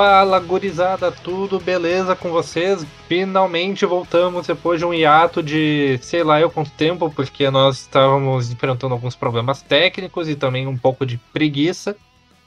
Fala gurizada, tudo beleza com vocês? Finalmente voltamos depois de um hiato de sei lá eu quanto tempo, porque nós estávamos enfrentando alguns problemas técnicos e também um pouco de preguiça.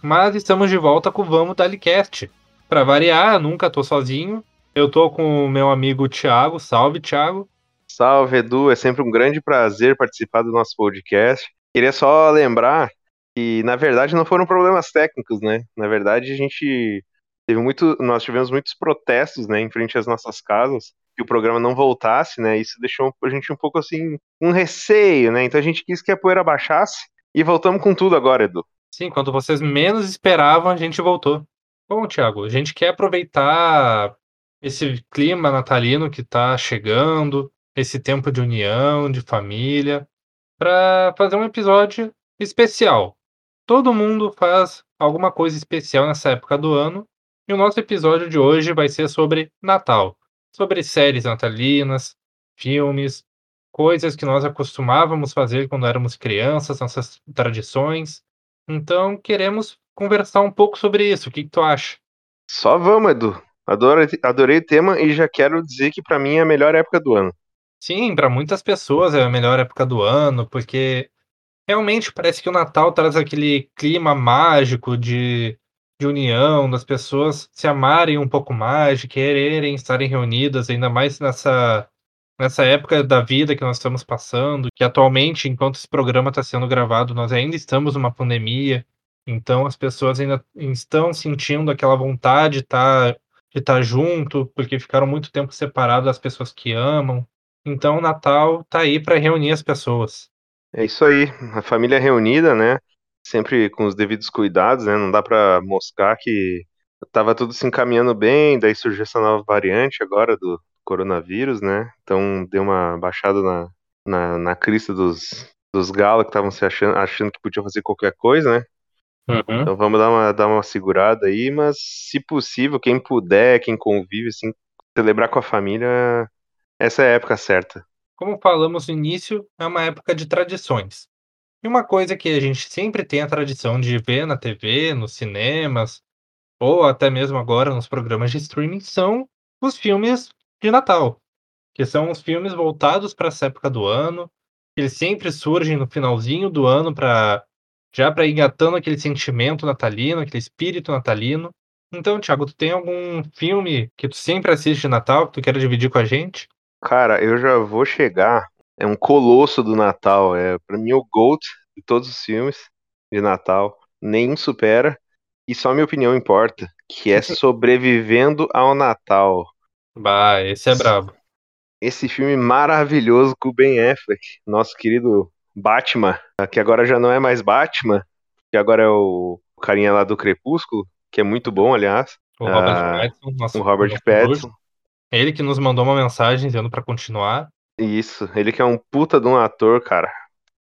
Mas estamos de volta com o Vamos Dalicast. Para variar, nunca tô sozinho. Eu tô com o meu amigo Thiago. Salve, Thiago. Salve, Edu. É sempre um grande prazer participar do nosso podcast. Queria só lembrar que, na verdade, não foram problemas técnicos, né? Na verdade, a gente teve muito, nós tivemos muitos protestos, né, em frente às nossas casas, que o programa não voltasse, né? Isso deixou a gente um pouco assim, um receio, né? Então a gente quis que a poeira baixasse e voltamos com tudo agora, Edu. Sim, quando vocês menos esperavam, a gente voltou. Bom, Thiago, a gente quer aproveitar esse clima natalino que tá chegando, esse tempo de união, de família, para fazer um episódio especial. Todo mundo faz alguma coisa especial nessa época do ano, e o nosso episódio de hoje vai ser sobre Natal, sobre séries natalinas, filmes, coisas que nós acostumávamos fazer quando éramos crianças, nossas tradições. Então, queremos conversar um pouco sobre isso. O que, que tu acha? Só vamos, Edu. Adorei, adorei o tema e já quero dizer que para mim é a melhor época do ano. Sim, para muitas pessoas é a melhor época do ano, porque realmente parece que o Natal traz aquele clima mágico de, de união, das pessoas se amarem um pouco mais, de quererem estarem reunidas, ainda mais nessa, nessa época da vida que nós estamos passando, que atualmente, enquanto esse programa está sendo gravado, nós ainda estamos numa pandemia, então as pessoas ainda estão sentindo aquela vontade de estar, de estar junto, porque ficaram muito tempo separados das pessoas que amam. Então o Natal tá aí para reunir as pessoas. É isso aí, a família reunida, né? Sempre com os devidos cuidados, né? Não dá para moscar que tava tudo se encaminhando bem, daí surgiu essa nova variante agora do coronavírus, né? Então deu uma baixada na, na, na crista dos, dos galos que estavam se achando, achando que podiam fazer qualquer coisa, né? Uhum. Então vamos dar uma, dar uma segurada aí, mas se possível, quem puder, quem convive, assim, celebrar com a família essa é a época certa. Como falamos no início, é uma época de tradições. E uma coisa que a gente sempre tem a tradição de ver na TV, nos cinemas, ou até mesmo agora nos programas de streaming, são os filmes de Natal, que são os filmes voltados para essa época do ano. Eles sempre surgem no finalzinho do ano para já para ir engatando aquele sentimento natalino, aquele espírito natalino. Então, Thiago, tu tem algum filme que tu sempre assiste de Natal que tu quer dividir com a gente? Cara, eu já vou chegar. É um colosso do Natal. É para mim o GOAT de todos os filmes de Natal. Nenhum supera. E só minha opinião importa. Que é Sobrevivendo ao Natal. Bah, esse é brabo. Esse filme maravilhoso com o Ben Affleck, nosso querido Batman, que agora já não é mais Batman, que agora é o carinha lá do Crepúsculo, que é muito bom, aliás. O Robert ah, Pattinson. Nosso, o Robert Pattinson. Ele que nos mandou uma mensagem dizendo para continuar. Isso, ele que é um puta de um ator, cara.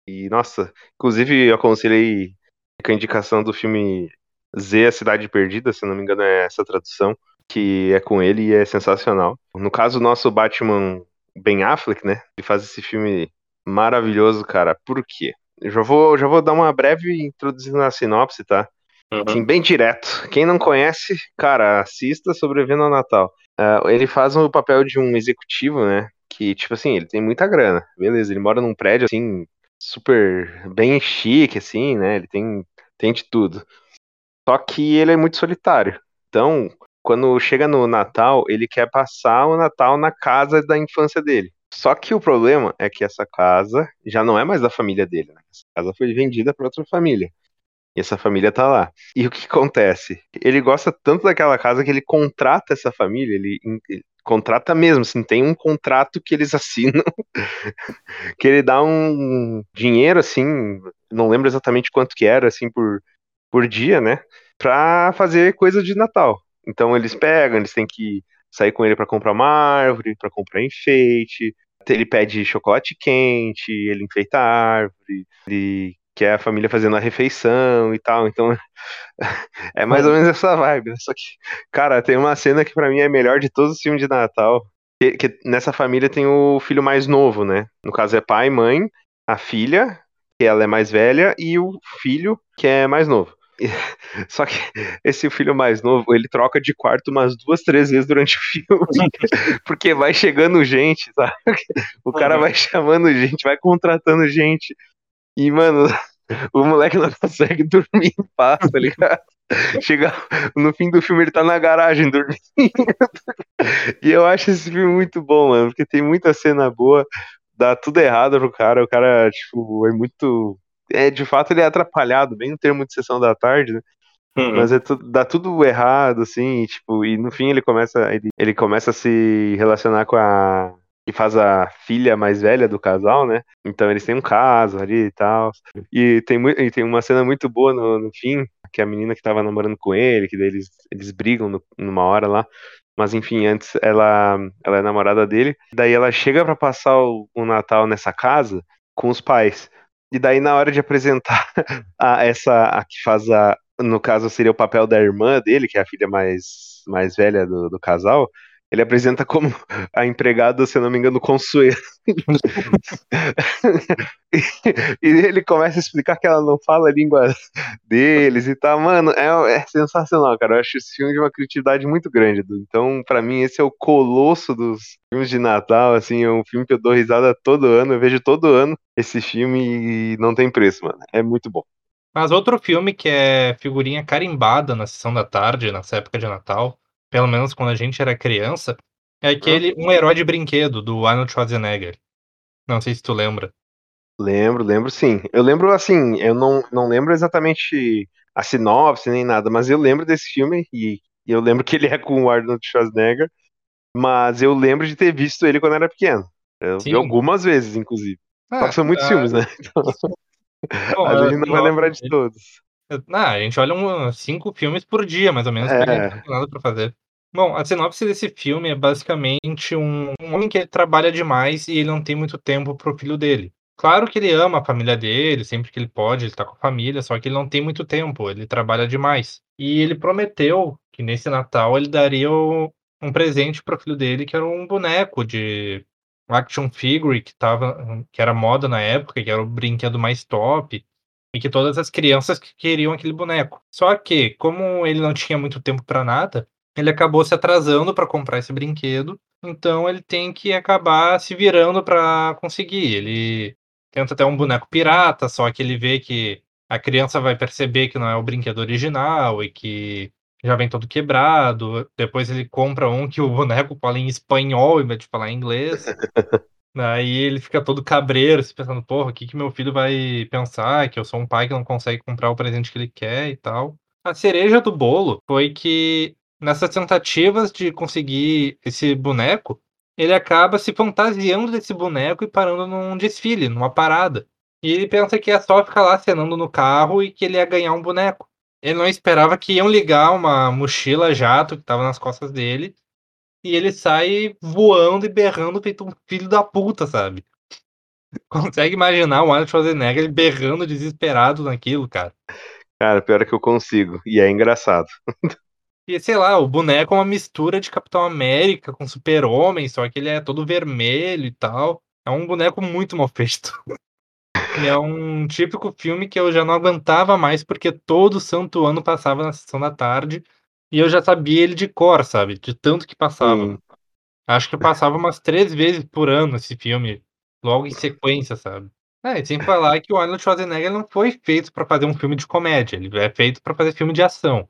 E, nossa, inclusive eu aconselhei com a indicação do filme Z, A Cidade Perdida, se não me engano é essa tradução, que é com ele e é sensacional. No caso, o nosso Batman Ben Affleck, né, ele faz esse filme maravilhoso, cara. Por quê? Eu já vou, já vou dar uma breve introdução na sinopse, tá? Uhum. bem direto. Quem não conhece, cara, assista Sobrevivendo ao Natal. Uh, ele faz o papel de um executivo, né? Que, tipo assim, ele tem muita grana. Beleza, ele mora num prédio, assim, super bem chique, assim, né? Ele tem, tem de tudo. Só que ele é muito solitário. Então, quando chega no Natal, ele quer passar o Natal na casa da infância dele. Só que o problema é que essa casa já não é mais da família dele, né? Essa casa foi vendida para outra família. E essa família tá lá. E o que acontece? Ele gosta tanto daquela casa que ele contrata essa família, ele, ele contrata mesmo, assim, tem um contrato que eles assinam, que ele dá um dinheiro, assim, não lembro exatamente quanto que era, assim, por, por dia, né, pra fazer coisa de Natal. Então eles pegam, eles têm que sair com ele para comprar uma árvore, para comprar enfeite, ele pede chocolate quente, ele enfeita a árvore, ele que é a família fazendo a refeição e tal. Então, é mais ou menos essa vibe. Né? Só que, cara, tem uma cena que para mim é melhor de todos os filmes de Natal. Que, que, nessa família tem o filho mais novo, né? No caso é pai, mãe, a filha, que ela é mais velha, e o filho, que é mais novo. Só que esse filho mais novo, ele troca de quarto umas duas, três vezes durante o filme. porque vai chegando gente, sabe? O cara vai chamando gente, vai contratando gente. E, mano, o moleque não consegue dormir em paz, tá ligado? Chega no fim do filme, ele tá na garagem dormindo. e eu acho esse filme muito bom, mano, porque tem muita cena boa, dá tudo errado pro cara. O cara, tipo, é muito. É, de fato, ele é atrapalhado, bem no termo de sessão da tarde, né? Uhum. Mas é dá tudo errado, assim, e, tipo, e no fim ele começa, ele, ele começa a se relacionar com a, que faz a filha mais velha do casal, né? Então eles têm um caso ali e tal. E tem, e tem uma cena muito boa no, no fim, que a menina que tava namorando com ele, que eles, eles brigam no, numa hora lá. Mas enfim, antes ela, ela é namorada dele. Daí ela chega para passar o, o Natal nessa casa com os pais. E daí, na hora de apresentar a, essa, a que faz a. No caso, seria o papel da irmã dele, que é a filha mais, mais velha do, do casal ele apresenta como a empregada, se não me engano, Consuelo. e, ele começa a explicar que ela não fala a língua deles e tal. Mano, é, é sensacional, cara. Eu acho esse filme de uma criatividade muito grande. Então, para mim, esse é o colosso dos filmes de Natal. Assim, é um filme que eu dou risada todo ano. Eu vejo todo ano esse filme e não tem preço, mano. É muito bom. Mas outro filme que é figurinha carimbada na sessão da tarde, nessa época de Natal, pelo menos quando a gente era criança, é aquele Um Herói de Brinquedo, do Arnold Schwarzenegger. Não sei se tu lembra. Lembro, lembro sim. Eu lembro assim, eu não, não lembro exatamente a sinopse nem nada, mas eu lembro desse filme e, e eu lembro que ele é com o Arnold Schwarzenegger, mas eu lembro de ter visto ele quando era pequeno. Eu vi algumas vezes, inclusive. Ah, Só que são muitos ah, filmes, né? Então, Bom, a gente não vai lembrar de todos. Ah, a gente olha um, cinco filmes por dia, mais ou menos, porque a gente É. não tem nada pra fazer. Bom, a sinopse desse filme é basicamente um, um homem que trabalha demais e ele não tem muito tempo pro filho dele. Claro que ele ama a família dele, sempre que ele pode, ele tá com a família, só que ele não tem muito tempo, ele trabalha demais. E ele prometeu que nesse Natal ele daria o- um presente pro filho dele, que era um boneco de action figure que tava, que era moda na época, que era o brinquedo mais top e que todas as crianças queriam aquele boneco. Só que, como ele não tinha muito tempo para nada, ele acabou se atrasando para comprar esse brinquedo, então ele tem que acabar se virando para conseguir. Ele tenta até um boneco pirata, só que ele vê que a criança vai perceber que não é o brinquedo original e que já vem todo quebrado. Depois ele compra um que o boneco fala em espanhol em vez de falar em inglês. Aí ele fica todo cabreiro, se pensando, porra, o que, que meu filho vai pensar? Que eu sou um pai que não consegue comprar o presente que ele quer e tal. A cereja do bolo foi que, nessas tentativas de conseguir esse boneco, ele acaba se fantasiando desse boneco e parando num desfile, numa parada. E ele pensa que é só ficar lá acenando no carro e que ele ia ganhar um boneco. Ele não esperava que iam ligar uma mochila jato que estava nas costas dele e ele sai voando e berrando feito um filho da puta, sabe? Consegue imaginar o Arnold Schwarzenegger berrando desesperado naquilo, cara? Cara, pior é que eu consigo. E é engraçado. E sei lá, o boneco é uma mistura de Capitão América com Super-Homem, só que ele é todo vermelho e tal. É um boneco muito mal feito. É um típico filme que eu já não aguentava mais, porque todo santo ano passava na sessão da tarde e eu já sabia ele de cor, sabe? De tanto que passava. Hum. Acho que passava umas três vezes por ano esse filme, logo em sequência, sabe? É, e sem falar que o Arnold Schwarzenegger não foi feito para fazer um filme de comédia, ele é feito para fazer filme de ação.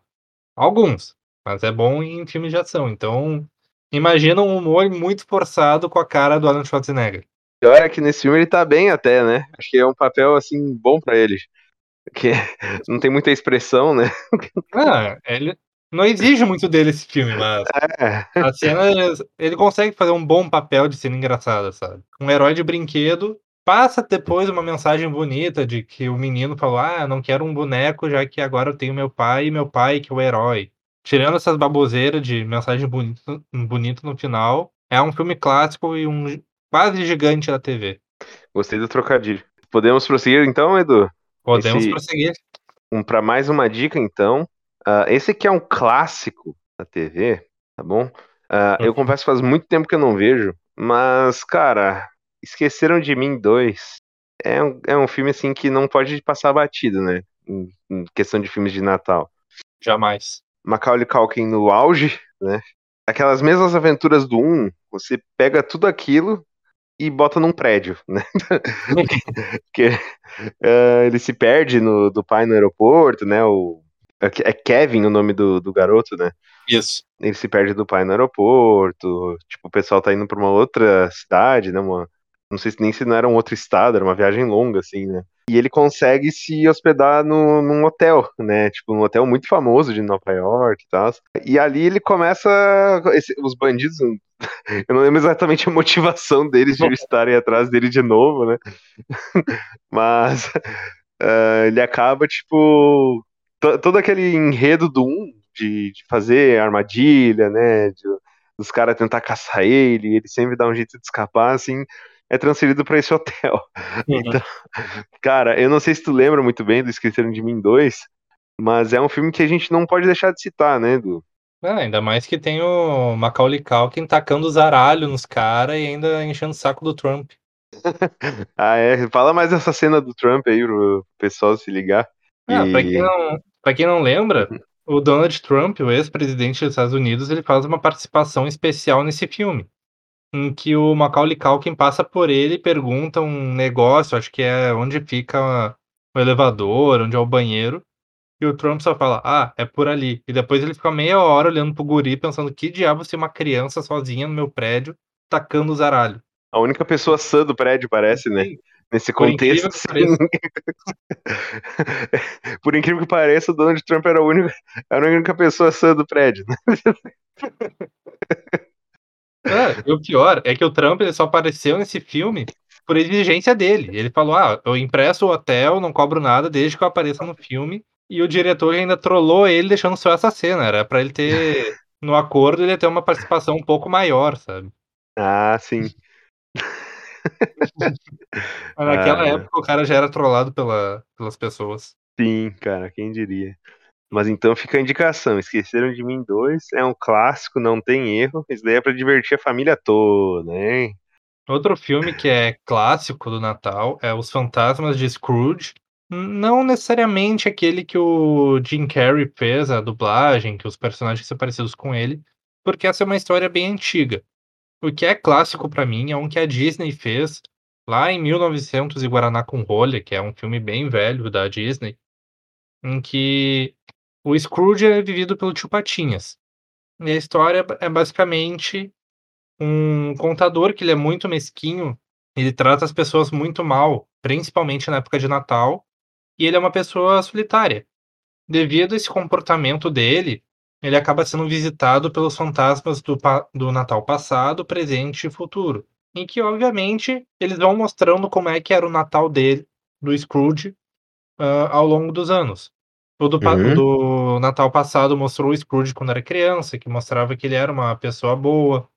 Alguns, mas é bom em filme de ação. Então, imagina um humor muito forçado com a cara do Arnold Schwarzenegger. Pior é que nesse filme ele tá bem até, né? Acho que é um papel, assim, bom para ele. Que não tem muita expressão, né? Ah, ele, não exige muito dele esse filme, mas É. as cenas. Ele consegue fazer um bom papel de cena engraçada, sabe? Um herói de brinquedo passa depois uma mensagem bonita de que o menino falou: Ah, não quero um boneco, já que agora eu tenho meu pai e meu pai que é o herói. Tirando essas baboseiras de mensagem bonita, bonita no final, é um filme clássico e um quase gigante da TV. Gostei do trocadilho. Podemos prosseguir então, Edu? Podemos Esse... prosseguir. Um, Para mais uma dica, então. Uh, esse aqui é um clássico da TV, tá bom? Uh, Eu uhum. confesso que faz muito tempo que eu não vejo, mas, cara, Esqueceram de Mim 2 é um, é um filme assim que não pode passar batido, né? em, em questão de filmes de Natal. Jamais. Macaulay Culkin no auge, né? Aquelas mesmas aventuras do 1, você pega tudo aquilo e bota num prédio, né? que uh, ele se perde no, do pai no aeroporto, né? O, é Kevin o nome do, do garoto, né? Isso. Ele se perde do pai no aeroporto, tipo, o pessoal tá indo pra uma outra cidade, né? Uma, não sei se nem se não era um outro estado, era uma viagem longa, assim, né? E ele consegue se hospedar no, num hotel, né? Tipo, um hotel muito famoso de Nova York e tal. E ali ele começa. Esse, os bandidos. Eu não lembro exatamente a motivação deles de estarem atrás dele de novo, né? Mas uh, ele acaba, tipo. Todo aquele enredo do 1 de, de fazer armadilha, né? De, dos caras tentar caçar ele, ele sempre dá um jeito de escapar, assim é transferido para esse hotel. Uhum. Então, cara, eu não sei se tu lembra muito bem do Esqueceram de Mim 2, mas é um filme que a gente não pode deixar de citar, né, Edu? Ah, ainda mais que tem o Macaulay Culkin tacando zaralho nos caras e ainda enchendo o saco do Trump. ah, é? Fala mais dessa cena do Trump aí pro pessoal se ligar. Ah, e... pra, quem não, pra quem não lembra, o Donald Trump, o ex-presidente dos Estados Unidos, ele faz uma participação especial nesse filme em que o Macaulay Culkin passa por ele e pergunta um negócio, acho que é onde fica o elevador, onde é o banheiro, e o Trump só fala, ah, é por ali. E depois ele fica meia hora olhando pro guri, pensando que diabo se uma criança sozinha no meu prédio, tacando o zaralho. A única pessoa sã do prédio, parece, né? Nesse contexto. Por incrível que pareça, o Donald Trump era, era a única pessoa sã do prédio. É, e o pior é que o Trump ele só apareceu nesse filme por exigência dele. Ele falou: ah, eu impresso o hotel, não cobro nada desde que eu apareça no filme. E o diretor ainda trollou ele deixando só essa cena. Era para ele ter, no acordo, ele ter uma participação um pouco maior, sabe? Ah, sim. Mas naquela ah, época o cara já era trollado pela, pelas pessoas. Sim, cara, quem diria. Mas então fica a indicação. Esqueceram de mim dois. É um clássico, não tem erro. Isso daí é pra divertir a família toda, hein? Outro filme que é clássico do Natal é Os Fantasmas de Scrooge. Não necessariamente aquele que o Jim Carrey fez, a dublagem, que os personagens são parecidos com ele, porque essa é uma história bem antiga. O que é clássico para mim é um que a Disney fez lá em 1900 e Guaraná com Rolha, que é um filme bem velho da Disney, em que o Scrooge é vivido pelo tio Patinhas. E a história é basicamente um contador que ele é muito mesquinho, ele trata as pessoas muito mal, principalmente na época de Natal, e ele é uma pessoa solitária. Devido a esse comportamento dele, ele acaba sendo visitado pelos fantasmas do, do Natal passado, presente e futuro. Em que, obviamente, eles vão mostrando como é que era o Natal dele, do Scrooge, uh, ao longo dos anos. O do, uhum. do Natal passado mostrou o Scrooge quando era criança, que mostrava que ele era uma pessoa boa,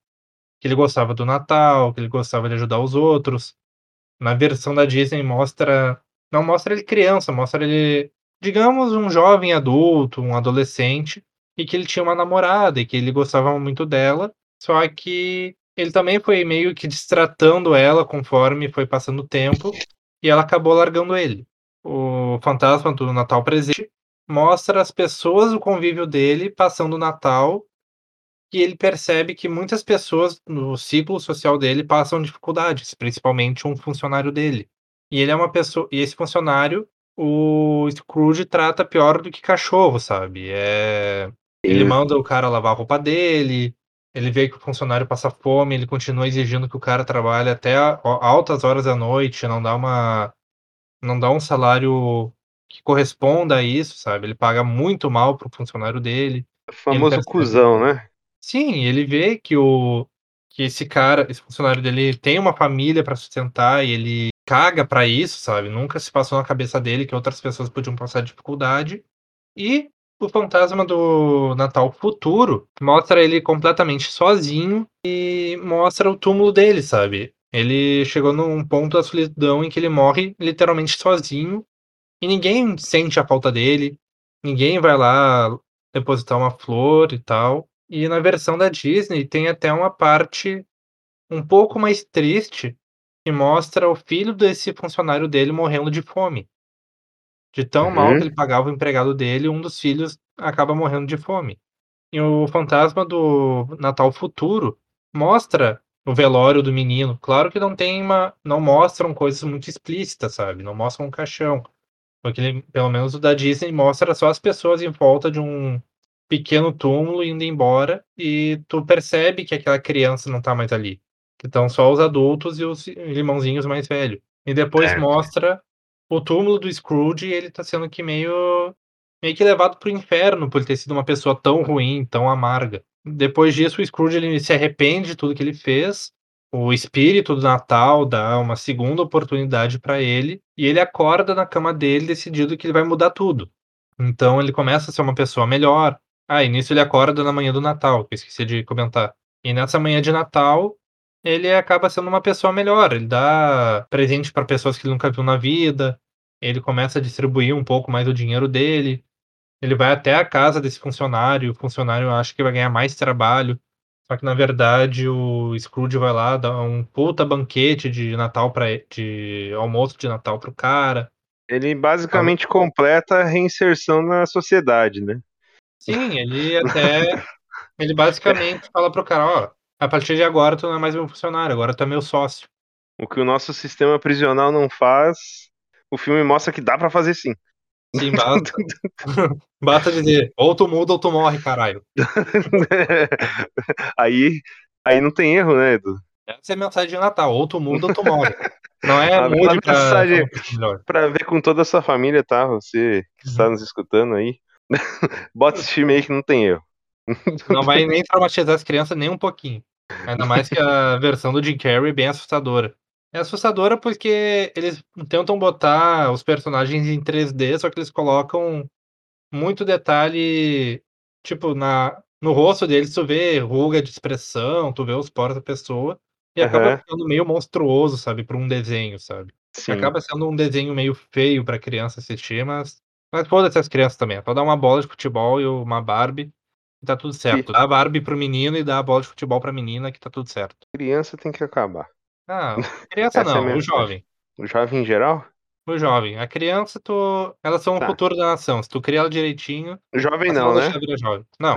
que ele gostava do Natal, que ele gostava de ajudar os outros. Na versão da Disney mostra. Não mostra ele criança, mostra ele, digamos, um jovem adulto, um adolescente, e que ele tinha uma namorada e que ele gostava muito dela, só que ele também foi meio que distratando ela conforme foi passando o tempo, e ela acabou largando ele. O fantasma do Natal presente mostra as pessoas do convívio dele passando o Natal e ele percebe que muitas pessoas no ciclo social dele passam dificuldades, principalmente um funcionário dele. E ele é uma pessoa, e esse funcionário, o Scrooge trata pior do que cachorro, sabe? É, ele manda o cara lavar a roupa dele, ele vê que o funcionário passa fome, ele continua exigindo que o cara trabalhe até altas horas da noite, não dá uma não dá um salário que corresponda a isso, sabe? Ele paga muito mal pro funcionário dele. O famoso cuzão, né? Sim, ele vê que o que esse cara, esse funcionário dele tem uma família para sustentar e ele caga para isso, sabe? Nunca se passou na cabeça dele que outras pessoas podiam passar dificuldade. E o fantasma do Natal futuro mostra ele completamente sozinho e mostra o túmulo dele, sabe? Ele chegou num ponto da solidão em que ele morre literalmente sozinho e ninguém sente a falta dele, ninguém vai lá depositar uma flor e tal. E na versão da Disney tem até uma parte um pouco mais triste que mostra o filho desse funcionário dele morrendo de fome. De tão Uhum. mal que ele pagava o empregado dele, um dos filhos acaba morrendo de fome. E o fantasma do Natal Futuro mostra o velório do menino. Claro que não tem uma não mostram coisas muito explícitas, sabe, não mostram um caixão. Porque ele pelo menos o da Disney mostra só as pessoas em volta de um pequeno túmulo indo embora, e tu percebe que aquela criança não tá mais ali, que estão só os adultos e os irmãozinhos mais velho. E depois Certo. mostra o túmulo do Scrooge e ele tá sendo que meio meio que levado para o inferno por ter sido uma pessoa tão ruim, tão amarga. Depois disso, o Scrooge ele se arrepende de tudo que ele fez, o espírito do Natal dá uma segunda oportunidade pra ele, e ele acorda na cama dele decidido que ele vai mudar tudo. Então ele começa a ser uma pessoa melhor. Ah, e nisso ele acorda na manhã do Natal, que eu esqueci de comentar. E nessa manhã de Natal, ele acaba sendo uma pessoa melhor, ele dá presente pra pessoas que ele nunca viu na vida, ele começa a distribuir um pouco mais o dinheiro dele, ele vai até a casa desse funcionário, o funcionário acha que vai ganhar mais trabalho, só que na verdade o Scrooge vai lá, dá um puta banquete de Natal pra e de almoço de Natal para o cara. Ele basicamente completa a reinserção na sociedade, né. Sim, ele até ele basicamente fala para o cara: "Ó, a partir de agora tu não é mais meu funcionário, agora tu é meu sócio". O que o nosso sistema prisional não faz, o filme mostra que dá pra fazer sim. Sim, basta basta dizer: "Ou tu muda ou tu morre, caralho". Aí aí não tem erro, né, Edu. Essa é a mensagem de Natal, ou tu muda ou tu morre. Não é A mude mensagem pra ver com toda a sua família, tá, você que está Uhum. nos escutando aí, bota esse filme aí que não tem erro. Não vai nem traumatizar as crianças nem um pouquinho. Ainda mais que a versão do Jim Carrey é bem assustadora. É assustadora porque eles tentam botar os personagens em 3D, só que eles colocam muito detalhe, tipo, na no rosto deles tu vê ruga de expressão, tu vê os poros da pessoa, e acaba Aham. ficando meio monstruoso, sabe, pra um desenho, sabe. Sim. Acaba sendo um desenho meio feio pra criança assistir, mas mas foda-se as crianças também, é só dar uma bola de futebol e uma Barbie, e tá tudo certo. Dá a Barbie para o menino e dá a bola de futebol pra menina que tá tudo certo. Criança tem que acabar. Ah, criança Essa é não, o mensagem. jovem. O jovem em geral? O jovem. A criança tu elas são o Tá. futuro da nação, se tu cria ela direitinho, O jovem não, né? jovem. Não.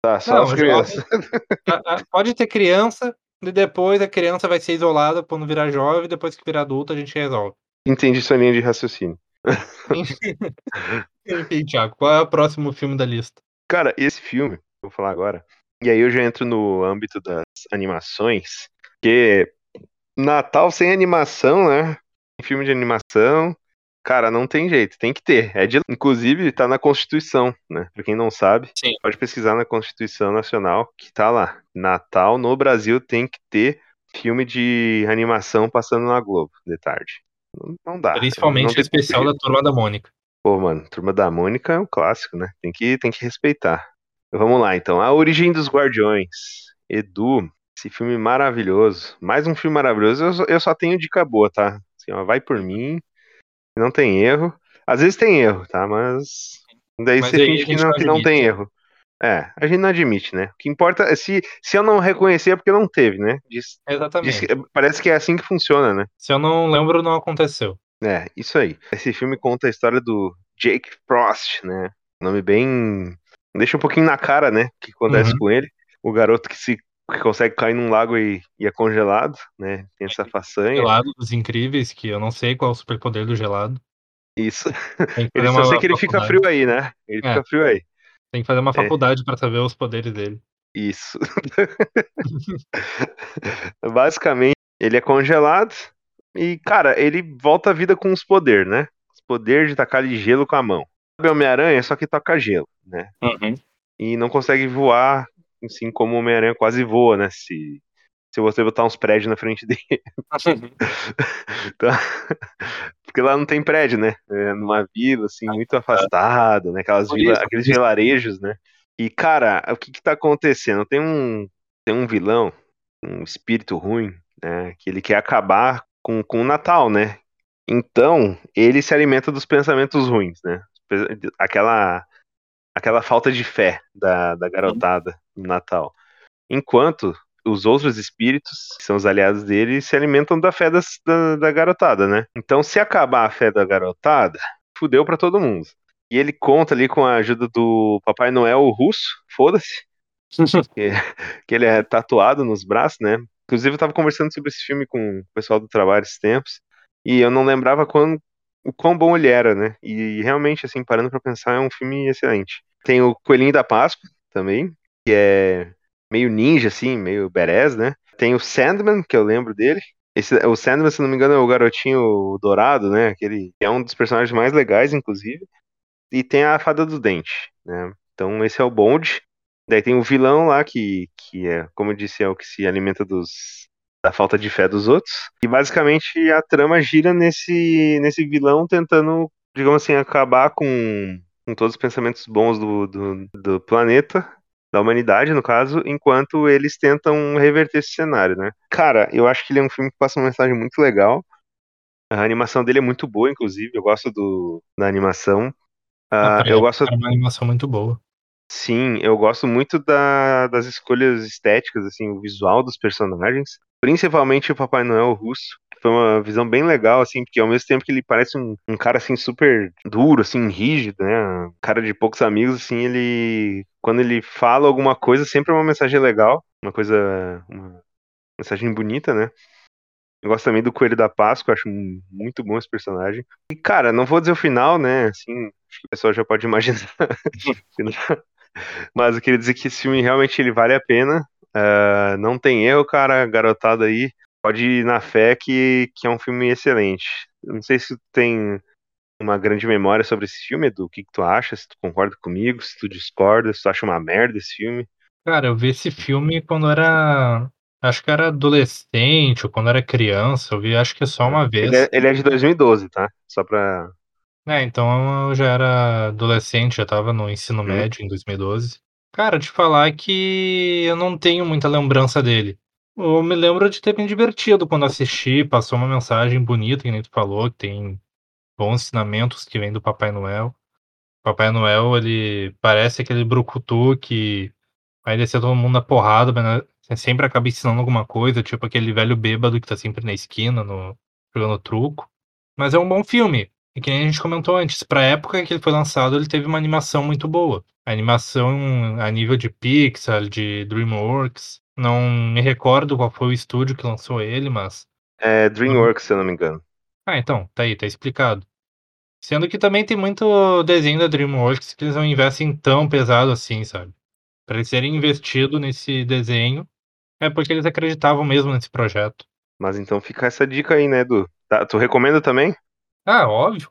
Tá, só Não, as o crianças. jovem pode ter criança, e depois a criança vai ser isolada quando virar jovem, depois que virar adulta a gente resolve. Entendi sua linha de raciocínio. Enfim, Thiago, qual é o próximo filme da lista? Cara, esse filme, vou falar agora, e aí eu já entro no âmbito das animações, que Natal sem animação, né? Filme de animação, cara, não tem jeito, tem que ter. É de, inclusive, tá na Constituição, né? Pra quem não sabe, Sim. pode pesquisar na Constituição Nacional, que tá lá. Natal no Brasil tem que ter filme de animação passando na Globo, de tarde. Não, não dá. Principalmente não o especial da Turma da Mônica. Pô, mano, Turma da Mônica é um clássico, né? Tem que, tem que respeitar. Vamos lá, então. A Origem dos Guardiões. Edu, esse filme maravilhoso. Mais um filme maravilhoso. Eu só, eu só tenho dica boa, tá? Assim, ó, vai por mim. Não tem erro. Às vezes tem erro, tá? Mas. Daí Mas você finge que não, que não tem erro. É, a gente não admite, né? O que importa é se, se eu não reconhecer é porque não teve, né? Diz, diz Exatamente. que- parece que é assim que funciona, né? Se eu não lembro, não aconteceu. É, isso aí. Esse filme conta a história do Jake Frost, né? Nome bem. Deixa um pouquinho na cara, né? O que acontece Uhum. com ele. O garoto que se que consegue cair num lago e, e é congelado, né? Tem essa façanha. Gelado dos Incríveis, que eu não sei qual é o superpoder do gelado. Isso. Ele só sei que ele fica frio aí, né? Ele É. fica frio aí. Tem que fazer uma É. faculdade pra saber os poderes dele. Isso. Basicamente, ele é congelado e, cara, ele volta à vida com os poderes, né? Os poderes de tacar de gelo com a mão. Sabe Homem-Aranha, só que toca gelo, né? E não consegue voar, assim como o Homem-Aranha quase voa, né? Se, se você botar uns prédios na frente dele. Então, porque lá não tem prédio, né? É numa vila, assim, muito afastada, né? Aquelas vila, aqueles vilarejos, né? E, cara, o que que tá acontecendo? Tem um, tem um vilão, um espírito ruim, né? Que ele quer acabar com, com o Natal, né? Então, ele se alimenta dos pensamentos ruins, né? Aquela, aquela falta de fé da, da garotada no Natal. Enquanto os outros espíritos, que são os aliados dele, se alimentam da fé das- da, da garotada, né? Então, se acabar a fé da garotada, fudeu pra todo mundo. E ele conta ali com a ajuda do Papai Noel russo, foda-se, que, que ele é tatuado nos braços, né? Inclusive, eu tava conversando sobre esse filme com o pessoal do trabalho esses tempos, e eu não lembrava quando, o quão bom ele era, né? E realmente, assim, parando pra pensar, é um filme excelente. Tem o Coelhinho da Páscoa também, que é meio ninja, assim, meio badass, né? Tem o Sandman, que eu lembro dele. Esse, o Sandman, se não me engano, é o garotinho dourado, né? Aquele é um dos personagens mais legais, inclusive. E tem a Fada do Dente, né? Então esse é o Bond. Daí tem o vilão lá, que, que é, como eu disse, é o que se alimenta dos, da falta de fé dos outros. E basicamente a trama gira nesse, nesse vilão tentando, digamos assim, acabar com, com todos os pensamentos bons do, do, do planeta da humanidade, no caso, enquanto eles tentam reverter esse cenário, né? Cara, eu acho que ele é um filme que passa uma mensagem muito legal. A animação dele é muito boa, inclusive. Eu gosto do, da animação. Uh, eu gosto. É uma animação muito boa. Sim, eu gosto muito da, das escolhas estéticas, assim, o visual dos personagens. Principalmente o Papai Noel russo. Foi uma visão bem legal, assim, porque ao mesmo tempo que ele parece um, um cara, assim, super duro, assim, rígido, né? Cara de poucos amigos, assim, ele. Quando ele fala alguma coisa, sempre é uma mensagem legal. Uma coisa. Uma mensagem bonita, né? Eu gosto também do Coelho da Páscoa, acho muito bom esse personagem. E, cara, não vou dizer o final, né? Assim, acho que o pessoal já pode imaginar. Mas eu queria dizer que esse filme realmente ele vale a pena. Uh, não tem erro, cara, garotado aí pode ir na fé que, que é um filme excelente. Não sei se tu tem uma grande memória sobre esse filme, Edu. O que, que tu acha? Se tu concorda comigo, se tu discorda, se tu acha uma merda esse filme. Cara, eu vi esse filme quando era. Acho que era adolescente ou quando era criança. Eu vi acho que só uma vez. Ele é, ele é de 2012, tá? Só pra. É, então eu já era adolescente, já tava no ensino hum. médio em 2012. Cara, te falar que eu não tenho muita lembrança dele. Eu me lembro de ter me divertido quando assisti, passou uma mensagem bonita, que nem tu falou, que tem bons ensinamentos que vem do Papai Noel. Papai Noel, ele parece aquele brucutu que vai descer todo mundo na porrada, mas né, sempre acaba ensinando alguma coisa, tipo aquele velho bêbado que tá sempre na esquina, no, jogando truco. Mas é um bom filme. E que nem a gente comentou antes, pra época que ele foi lançado, ele teve uma animação muito boa. A animação a nível de Pixar, de DreamWorks, não me recordo qual foi o estúdio que lançou ele, mas. É DreamWorks, se eu não me engano. Ah, então, tá aí, tá explicado. Sendo que também tem muito desenho da DreamWorks que eles não investem tão pesado assim, sabe? Para eles serem investidos nesse desenho, é porque eles acreditavam mesmo nesse projeto. Mas então fica essa dica aí, né, Edu? Tá, tu recomenda também? Ah, óbvio.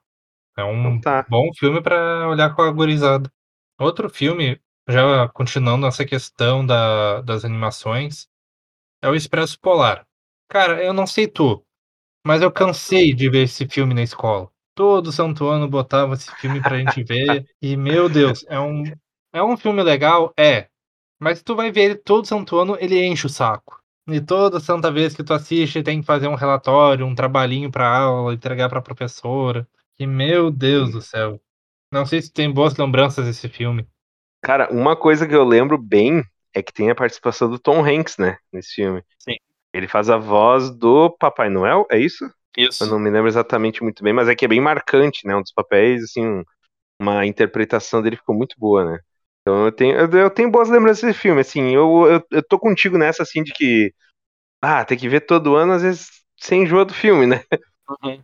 É um então tá. bom filme para olhar com a gurizada. Outro filme já continuando essa questão da, das animações, é o Expresso Polar. Cara, eu não sei tu, mas eu cansei de ver esse filme na escola. Todo santo ano botava esse filme pra gente ver. e, meu Deus, é um, é um filme legal? É. Mas tu vai ver ele todo santo ano, ele enche o saco. E toda santa vez que tu assiste, tem que fazer um relatório, um trabalhinho pra aula, entregar pra professora. E, meu Deus do céu. Não sei se tem boas lembranças desse filme. Cara, uma coisa que eu lembro bem é que tem a participação do Tom Hanks, né, nesse filme. Sim. Ele faz a voz do Papai Noel, é isso? Isso. Eu não me lembro exatamente muito bem, mas é que é bem marcante, né? Um dos papéis, assim, uma interpretação dele ficou muito boa, né? Então eu tenho, eu, tenho boas lembranças desse filme, assim, eu, eu, eu tô contigo nessa, assim, de que, ah, tem que ver todo ano, às vezes, sem enjoa do filme, né? Uhum.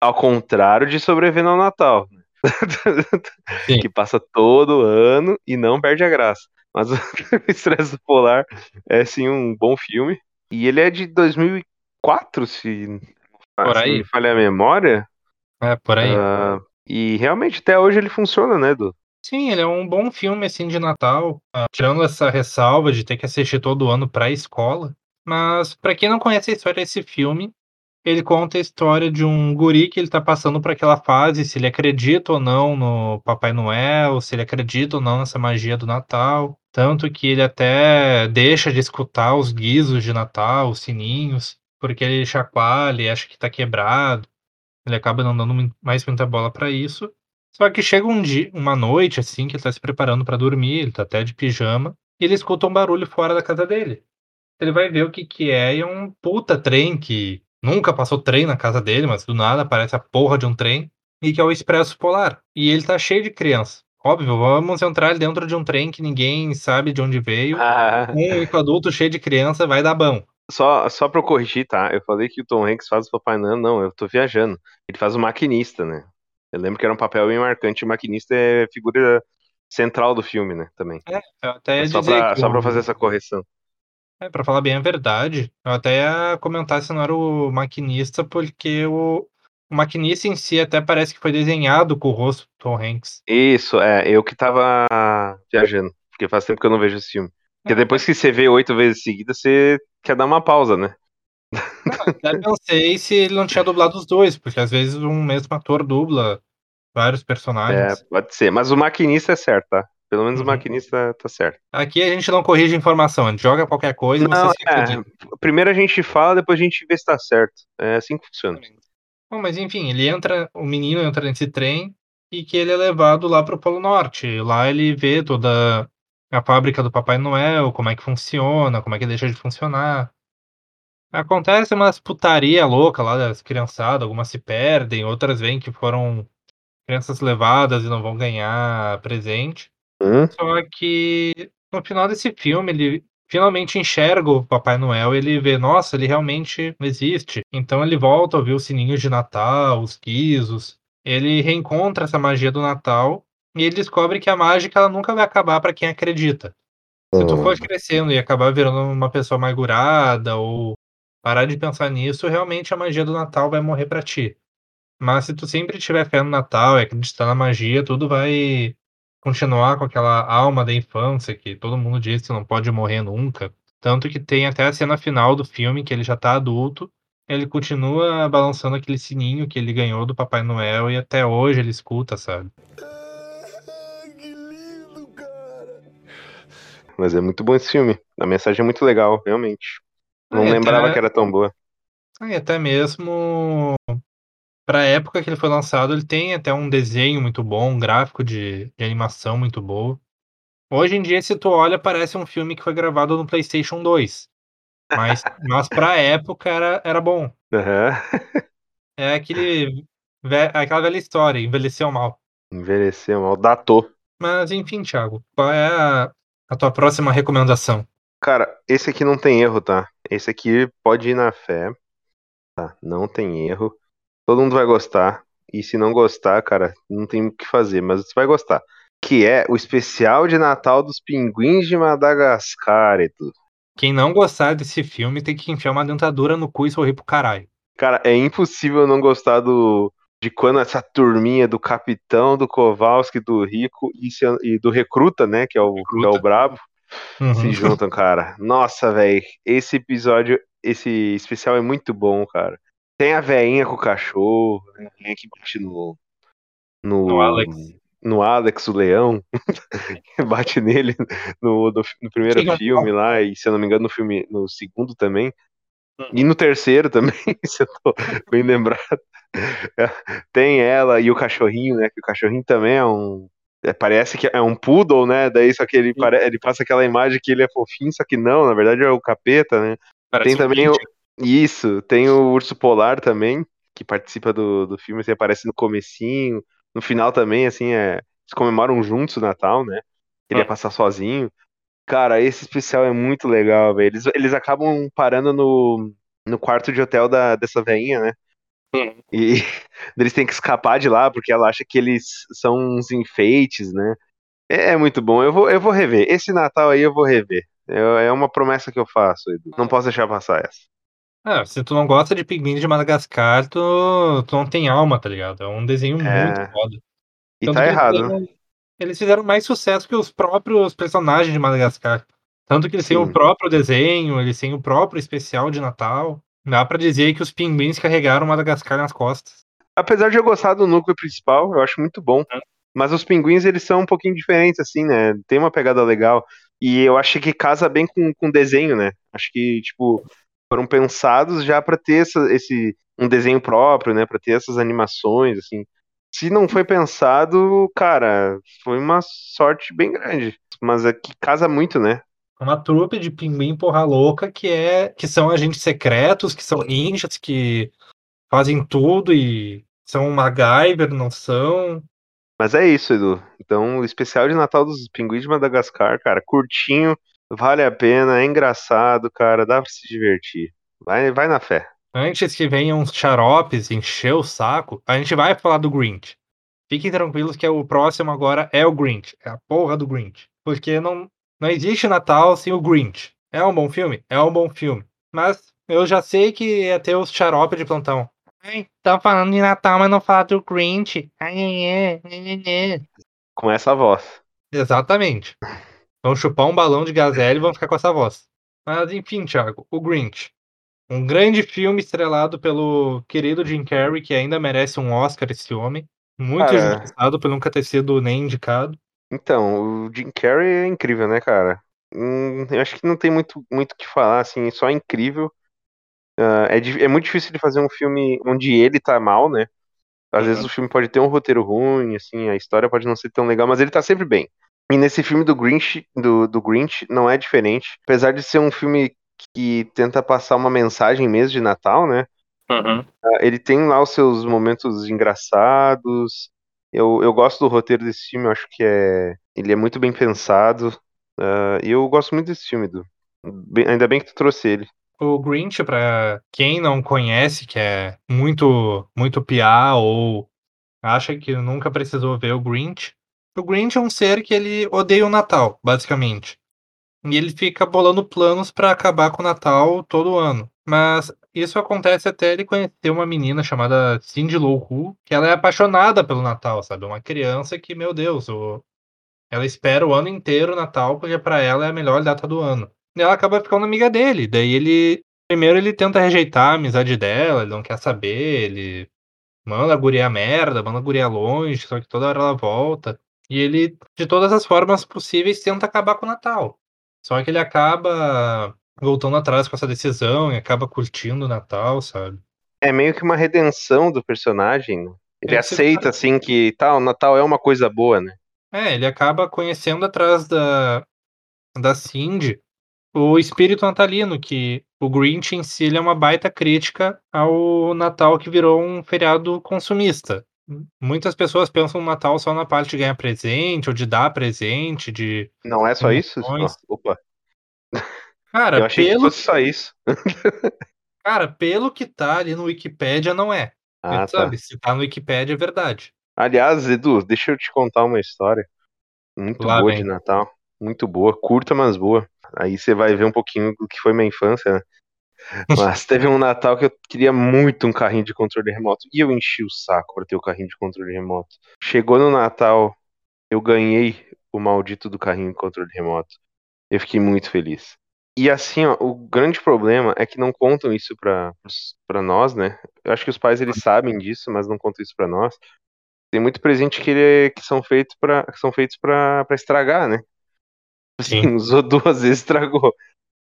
Ao contrário de sobreviver ao Natal. Né? que passa todo ano e não perde a graça. Mas o Estresse Polar é sim um bom filme. E ele é de 2004, se, por aí. me falha a memória. É, por aí. Uh, e realmente até hoje ele funciona, né, Edu? Sim, ele é um bom filme assim de Natal, uh, tirando essa ressalva de ter que assistir todo ano para a escola. Mas para quem não conhece a história desse filme, ele conta a história de um guri que ele tá passando por aquela fase, se ele acredita ou não no Papai Noel, se ele acredita ou não nessa magia do Natal. Tanto que ele até deixa de escutar os guizos de Natal, os sininhos, porque ele chacoalha e acha que tá quebrado. Ele acaba não dando mais muita bola para isso. Só que chega um dia, uma noite, assim, que ele tá se preparando para dormir, ele tá até de pijama, e ele escuta um barulho fora da casa dele. Ele vai ver o que que é, e é um puta trem que Nunca passou trem na casa dele, mas do nada aparece a porra de um trem. e que é o Expresso Polar. E ele tá cheio de criança. Óbvio, vamos entrar dentro de um trem que ninguém sabe de onde veio. Ah, Um adulto cheio de criança vai dar bom. só, só pra eu corrigir, tá? Eu falei que o Tom Hanks faz o Papai Noel, não, eu tô viajando. Ele faz o maquinista, né? Eu lembro que era um papel bem marcante, o maquinista é figura central do filme, né? Também. Eu até ia É só, dizer pra, que só pra fazer essa correção. É, pra falar bem a verdade, eu até ia comentar se não era o maquinista, porque o, o maquinista em si até parece que foi desenhado com o rosto do Tom Hanks. Isso, é, eu que tava viajando, porque faz tempo que eu não vejo esse filme. Porque depois que você vê oito vezes seguidas, você quer dar uma pausa, né? Até pensei se ele não tinha dublado os dois, porque às vezes um mesmo ator dubla vários É, personagens. pode ser. Mas o maquinista é certo, tá? Pelo menos Uhum. o maquinista tá certo. Aqui a gente não corrige informação, a gente joga qualquer coisa e você se é, primeiro a gente fala, depois a gente vê se tá certo. É assim que funciona. Bom, mas enfim, ele entra, o menino entra nesse trem e que ele é levado lá pro Polo Norte. Lá ele vê toda a fábrica do Papai Noel, como é que funciona, como é que deixa de funcionar. Acontece umas putaria louca lá das criançadas, algumas se perdem, outras veem que foram crianças levadas e não vão ganhar presente. Hum? Só que no final desse filme ele finalmente enxerga o Papai Noel e ele vê, nossa, ele realmente existe. Então ele volta a ouvir os sininhos de Natal, os guizos. Ele reencontra essa magia do Natal e ele descobre que a mágica ela nunca vai acabar para quem acredita. Se tu for crescendo e acabar virando uma pessoa amargurada ou parar de pensar nisso, realmente a magia do Natal vai morrer para ti. Mas se tu sempre tiver fé no Natal e acreditar na magia, tudo vai continuar com aquela alma da infância que todo mundo diz que não pode morrer nunca. Tanto que tem até a cena final do filme que ele já tá adulto, ele continua balançando aquele sininho que ele ganhou do Papai Noel e até hoje ele escuta, sabe? que lindo, cara. Mas é muito bom esse filme. A mensagem é muito legal, realmente. Não Ah, lembrava até- que era tão boa. Ah, e até mesmo pra época que ele foi lançado, ele tem até um desenho muito bom, um gráfico de, de animação muito boa. Hoje em dia, se tu olha, parece um filme que foi gravado no PlayStation 2. Mas, mas pra época era, era bom. Aham. É aquele, aquela velha história, envelheceu mal. Envelheceu mal, datou. Mas enfim, Thiago, qual é a, a tua próxima recomendação? Cara, esse aqui não tem erro, tá? Esse aqui pode ir na fé. Tá? Não tem erro. Todo mundo vai gostar. E se não gostar, cara, não tem o que fazer, mas você vai gostar. Que é o especial de Natal dos Pinguins de Madagascar, Edu. Quem não gostar desse filme tem que enfiar uma dentadura no cu e sorrir pro caralho. Cara, é impossível não gostar do de quando essa turminha do capitão, do Kowalski, do Rico e, se- e do Recruta, né, que é o, que é o Brabo, Uhum. se juntam, cara. Nossa, velho, esse episódio, esse especial é muito bom, cara. Tem a veinha com o cachorro, né, a veinha que bate no no, No Alex. no Alex, o leão, bate nele no, no, no primeiro filme lá, e se eu não me engano, no filme, no segundo também. Uhum. E no terceiro também, se eu tô bem lembrado. Tem ela e o cachorrinho, né? Que o cachorrinho também é um. é, parece que é um poodle, né? Daí só que ele, pare, ele passa aquela imagem que ele é fofinho, só que não, na verdade é o capeta, né? Parece Tem um também o. Isso, tem o urso polar também, que participa do, do filme, assim, aparece no comecinho, no final também, assim, é, eles comemoram juntos o Natal, né? Ele ia Ah. passar sozinho. Cara, esse especial é muito legal, velho. Eles, eles acabam parando no, no quarto de hotel da, dessa veinha, né? Uhum. E eles têm que escapar de lá, porque ela acha que eles são uns enfeites, né? É, é muito bom. Eu vou, eu vou rever. Esse Natal aí eu vou rever. É, é uma promessa que eu faço, Edu. Não posso deixar passar essa. Ah, se tu não gosta de Pinguins de Madagascar, tu, tu não tem alma, tá ligado? É um desenho É. muito foda. E Tanto tá eles errado, né? fizeram- Eles fizeram mais sucesso que os próprios personagens de Madagascar. Tanto que eles têm Sim. o próprio desenho, eles têm o próprio especial de Natal. Dá pra dizer que os pinguins carregaram Madagascar nas costas. Apesar de eu gostar do núcleo principal, eu acho muito bom. É. Mas os pinguins, eles são um pouquinho diferentes, assim, né? Tem uma pegada legal. E eu acho que casa bem com com o desenho, né? Acho que, tipo, foram pensados já pra ter essa, esse um desenho próprio, né? Pra ter essas animações, assim. Se não foi pensado, cara, foi uma sorte bem grande. Mas é que casa muito, né? Uma trupe de pinguim porra louca que é que são agentes secretos, que são ninjas, que fazem tudo e são MacGyver, não são. Mas é isso, Edu. Então, o especial de Natal dos Pinguins de Madagascar, cara, curtinho, vale a pena, é engraçado, cara, dá pra se divertir. Vai, vai na fé. Antes que venham uns xaropes encher o saco, a gente vai falar do Grinch. Fiquem tranquilos que o próximo agora é o Grinch. É a porra do Grinch. Porque não, não existe Natal sem o Grinch. É um bom filme? É um bom filme. Mas eu já sei que ia ter os xarope de plantão. Ai, tá falando de Natal, mas não fala do Grinch. Ai, ai, ai, ai. Com essa voz. Exatamente. Vão chupar um balão de gazelle e vão ficar com essa voz. Mas enfim, Thiago, o Grinch. Um grande filme estrelado pelo querido Jim Carrey, que ainda merece um Oscar esse homem. Muito Cara. injustiçado por nunca ter sido nem indicado. Então, o Jim Carrey é incrível, né, cara? Hum, eu acho que não tem muito muito o que falar, assim, só incrível. Ah, é, di- é muito difícil de fazer um filme onde ele tá mal, né? Às Uhum. vezes o filme pode ter um roteiro ruim, assim, a história pode não ser tão legal, mas ele tá sempre bem. E nesse filme do Grinch, do, do Grinch não é diferente. Apesar de ser um filme que tenta passar uma mensagem mesmo de Natal, né? Ah, Ele tem lá os seus momentos engraçados. Eu, eu gosto do roteiro desse filme, eu acho que é, ele é muito bem pensado. Ah, E eu gosto muito desse filme, Du. Bem- ainda bem que tu trouxe ele. O Grinch, pra quem não conhece, que é muito, muito piá ou acha que nunca precisou ver o Grinch, o Grinch é um ser que ele odeia o Natal, basicamente. E ele fica bolando planos pra acabar com o Natal todo ano. Mas isso acontece até ele conhecer uma menina chamada Cindy Lou que ela é apaixonada pelo Natal, sabe? Uma criança que, meu Deus, o... ela espera o ano inteiro o Natal porque pra ela é a melhor data do ano. E ela acaba ficando amiga dele. Daí ele. Primeiro ele tenta rejeitar a amizade dela, ele não quer saber, ele manda a guria merda, manda a guria longe, só que toda hora ela volta. E ele, de todas as formas possíveis, tenta acabar com o Natal. Só que ele acaba voltando atrás com essa decisão e acaba curtindo o Natal, sabe? É meio que uma redenção do personagem, né? Ele É, aceita, assim, que tal, Natal é uma coisa boa, né? É, ele acaba conhecendo atrás da, da Cindy o espírito natalino, que o Grinch em si ele é uma baita crítica ao Natal que virou um feriado consumista. Muitas pessoas pensam no Natal só na parte de ganhar presente ou de dar presente, de. Não é só isso? Opa, Cara, eu achei que pelo, fosse só isso. cara, pelo que tá ali no Wikipedia, não é. Ah, tá. sabe, se tá no Wikipedia é verdade. Aliás, Edu, deixa eu te contar uma história muito Lá boa vem. de Natal. Muito boa, curta, mas boa. Aí você vai ver um pouquinho do que foi minha infância, né? Mas teve um Natal que eu queria muito um carrinho de controle remoto. E eu enchi o saco pra ter o carrinho de controle remoto. Chegou no Natal, eu ganhei o maldito do carrinho de controle remoto. Eu fiquei muito feliz. E assim, ó, o grande problema é que não contam isso pra, pra nós, né? Eu acho que os pais eles sabem disso, mas não contam isso pra nós. Tem muito presente que, ele, que são feitos para que são feitos para estragar, né? Assim, Sim. usou duas vezes, estragou.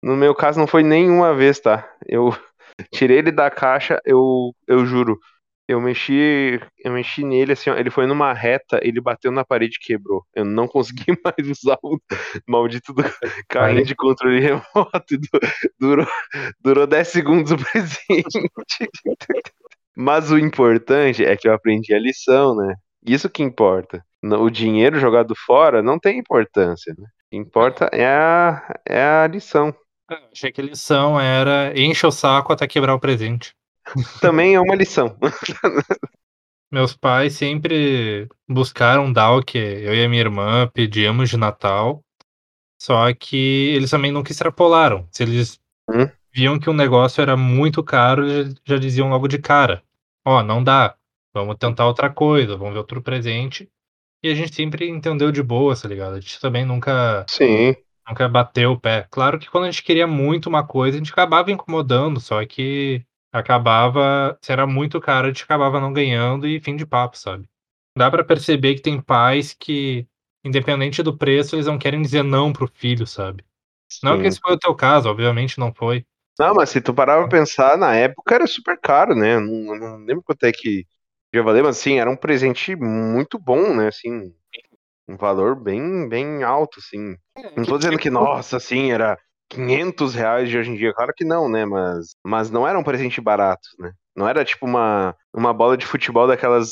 No meu caso não foi nenhuma vez, tá? Eu tirei ele da caixa, eu, eu juro. Eu mexi, eu mexi nele assim, ó, ele foi numa reta, ele bateu na parede e quebrou. Eu não consegui mais usar o maldito do carrinho de controle remoto. du- Durou, durou 10 segundos o presente. Mas o importante é que eu aprendi a lição, né? Isso que importa. O dinheiro jogado fora não tem importância, né? O que importa é a, é a lição. Achei que a lição era enche o saco até quebrar o presente. Também é uma lição. Meus pais sempre buscaram dar o que eu e a minha irmã pedíamos de Natal, só que eles também nunca extrapolaram. Se eles Hum? viam que um negócio era muito caro, já diziam logo de cara: Ó, não dá, vamos tentar outra coisa, vamos ver outro presente. E a gente sempre entendeu de boa, tá ligado? A gente também nunca, Sim. Nunca bateu o pé. Claro que quando a gente queria muito uma coisa, a gente acabava incomodando, só que acabava, se era muito caro, a gente acabava não ganhando e fim de papo, sabe? Dá pra perceber que tem pais que, independente do preço, eles não querem dizer não pro filho, sabe? Não que esse foi o teu caso, obviamente não foi. Não, mas se tu parar pra pensar, na época era super caro, né? Não, não lembro quanto é que já valeu, mas assim, era um presente muito bom, né? Assim, um valor bem, bem alto, assim. Não tô dizendo que, nossa, assim, era 500 reais de hoje em dia. Claro que não, né? Mas, mas não era um presente barato, né? Não era tipo uma, uma bola de futebol daquelas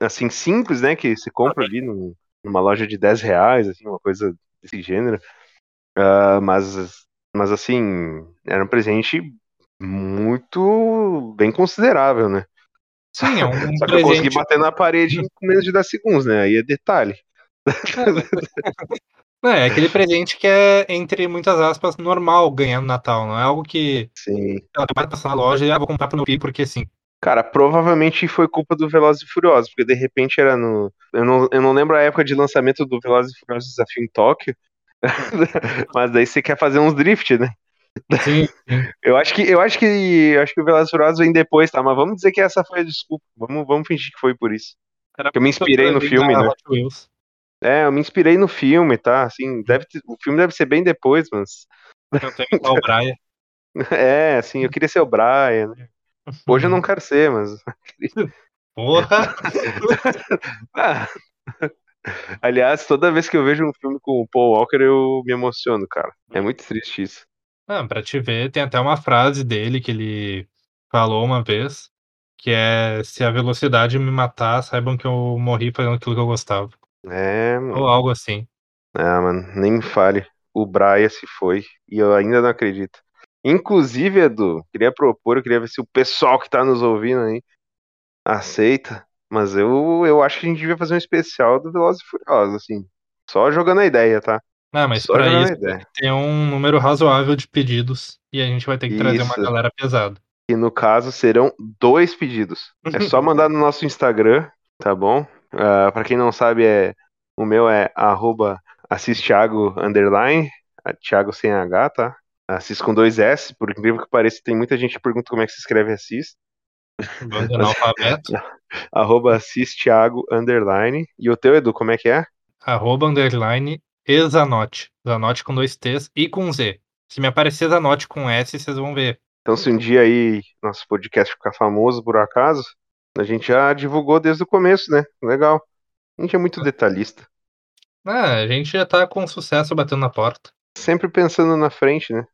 assim simples, né? Que se compra ali num- numa loja de 10 reais, assim, uma coisa desse gênero. Ah, mas, mas assim, era um presente muito bem considerável, né? Sim, é um Só que eu consegui presente. bater na parede em menos de 10 segundos, né? Aí é detalhe. Não, é aquele presente que é, entre muitas aspas, normal ganhar no Natal. Não é algo que Sim. ela vai passar na loja e ah, vou comprar pro meu filho porque sim. Cara, provavelmente foi culpa do Velozes e Furiosos, porque de repente era no. Eu não, eu não lembro a época de lançamento do Velozes e Furiosos Desafio em Tóquio. Mas daí você quer fazer uns drift, né? Sim. Eu acho que eu acho que eu acho que o Velozes e Furiosos vem depois, tá? Mas vamos dizer que essa foi a desculpa. Vamos, vamos fingir que foi por isso. Era Que eu me inspirei no filme, né? Hot Wheels. É, eu me inspirei no filme, tá? Assim, deve ter- o filme deve ser bem depois, mas Eu tenho igual o Brian. é, assim, eu queria ser o Brian. né? Hoje eu não quero ser, mas Porra! Ah. Aliás, toda vez que eu vejo um filme com o Paul Walker, eu me emociono, cara. É muito triste isso. Ah, pra te ver, tem até uma frase dele que ele falou uma vez, que é se a velocidade me matar, saibam que eu morri fazendo aquilo que eu gostava. É, Ou mano. algo assim. Ah, mano, nem me fale. O Brian se foi e eu ainda não acredito. Inclusive, Edu, queria propor, eu queria ver se o pessoal que tá nos ouvindo aí aceita. Mas eu, eu acho que a gente devia fazer um especial do Velozes e Furiosos, assim. Só jogando a ideia, tá? Ah, mas Só pra isso tem um número razoável de pedidos e a gente vai ter que trazer uma Isso. galera pesada. E no caso serão dois pedidos. É só mandar no nosso Instagram, tá bom? Ah, pra quem não sabe, é o meu é arroba assistiago underline, Thiago sem H, tá? Assis com dois S, por incrível que pareça, tem muita gente que pergunta como é que se escreve Assis. Bando analfabeto, Arroba Assis Thiago underline. E o teu, Edu, como é que é? arroba underline exanote. Zanote com dois T's e com Z. Se me aparecer Zanote com S, vocês vão ver. Então, se um dia aí nosso podcast ficar famoso por acaso, a gente já divulgou desde o começo, né? Legal. A gente é muito detalhista. Ah, a gente já tá com sucesso batendo na porta. Sempre pensando na frente, né?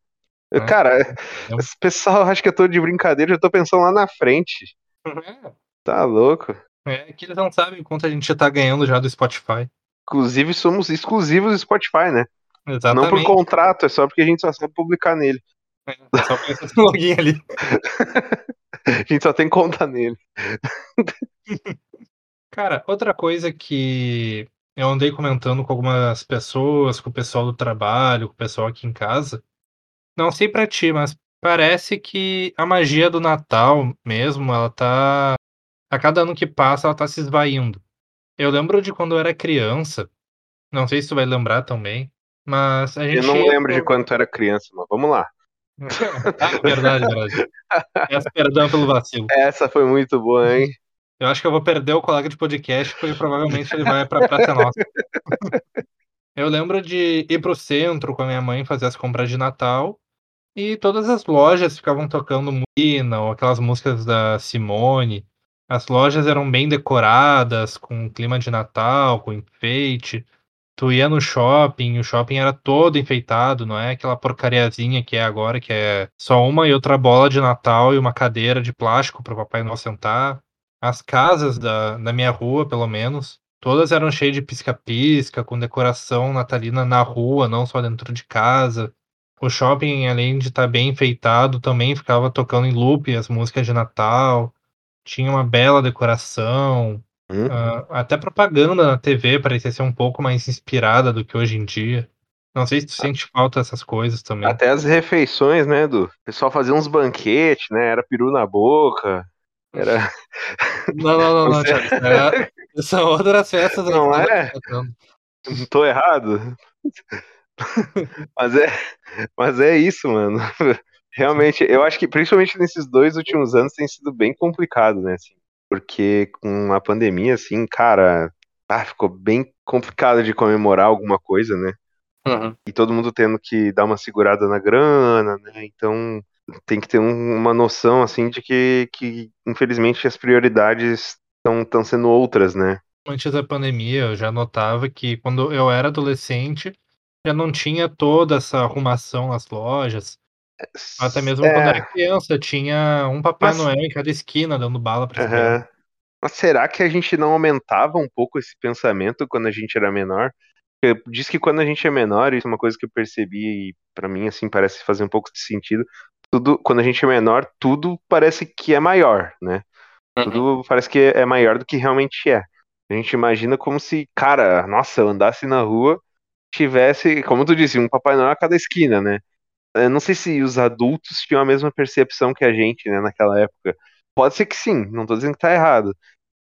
Eu, É. Cara, Não. esse pessoal acha que eu tô de brincadeira, já tô pensando lá na frente. Tá louco? É que eles não sabem quanto a gente tá ganhando já do Spotify. Inclusive, somos exclusivos do Spotify, né? Não por Exatamente. contrato, é só porque a gente só sabe publicar nele. É só pra esse login ali. A gente só tem conta nele. Cara, outra coisa que eu andei comentando com algumas pessoas, com o pessoal do trabalho, com o pessoal aqui em casa. Não sei pra ti, mas parece que a magia do Natal mesmo, ela tá. A cada ano que passa, ela tá se esvaindo. Eu lembro de quando eu era criança. Não sei se tu vai lembrar também. Mas a gente. Eu não lembro de quando tu era criança, mas vamos lá. ah, verdade, verdade. Peço perdão pelo vacilo. Essa foi muito boa, hein? Eu acho que eu vou perder o colega de podcast, porque provavelmente ele vai pra Praça Nossa. Eu lembro de ir pro centro com a minha mãe fazer as compras de Natal e todas as lojas ficavam tocando Murina ou aquelas músicas da Simone. As lojas eram bem decoradas, com clima de Natal, com enfeite. Tu ia no shopping, o shopping era todo enfeitado, não é aquela porcariazinha que é agora, que é só uma e outra bola de Natal e uma cadeira de plástico para o Papai Noel sentar. As casas da, da minha rua, pelo menos, todas eram cheias de pisca-pisca, com decoração natalina na rua, não só dentro de casa. O shopping, além de estar bem enfeitado, também ficava tocando em loop as músicas de Natal. Tinha uma bela decoração. Hum? Ah, até propaganda na TV parecia ser um pouco mais inspirada do que hoje em dia. Não sei se tu sente falta dessas coisas também. Até as refeições, né, Edu? O pessoal fazia uns banquetes, né? Era peru na boca. Era. Não, não, não, não, Você- Thiago. isso é- São outras festas Não nós é? Não tô errado. mas é, mas é isso, mano. Realmente, eu acho que principalmente nesses dois últimos anos tem sido bem complicado, né? assim, porque com a pandemia, assim, cara, ah, ficou bem complicado de comemorar alguma coisa, né? E todo mundo tendo que dar uma segurada na grana, né? Então tem que ter um- uma noção, assim, de que, que infelizmente as prioridades estão sendo outras, né? Antes da pandemia, eu já notava que quando eu era adolescente, já não tinha toda essa arrumação nas lojas. Até mesmo É, quando era criança, tinha um Papai Mas- Noel em cada esquina dando bala aham. crianças. Mas será que a gente não aumentava um pouco esse pensamento quando a gente era menor? Porque Diz que quando a gente é menor, isso é uma coisa que eu percebi e pra mim assim parece fazer um pouco de sentido. Tudo, quando a gente é menor, tudo parece que é maior, né? Tudo parece que é maior do que realmente é. A gente imagina como se, cara, nossa, eu andasse na rua, tivesse, como tu disse, um Papai Noel a cada esquina, né? Eu não sei se os adultos tinham a mesma percepção que a gente, né, naquela época. Pode ser que sim, não tô dizendo que tá errado.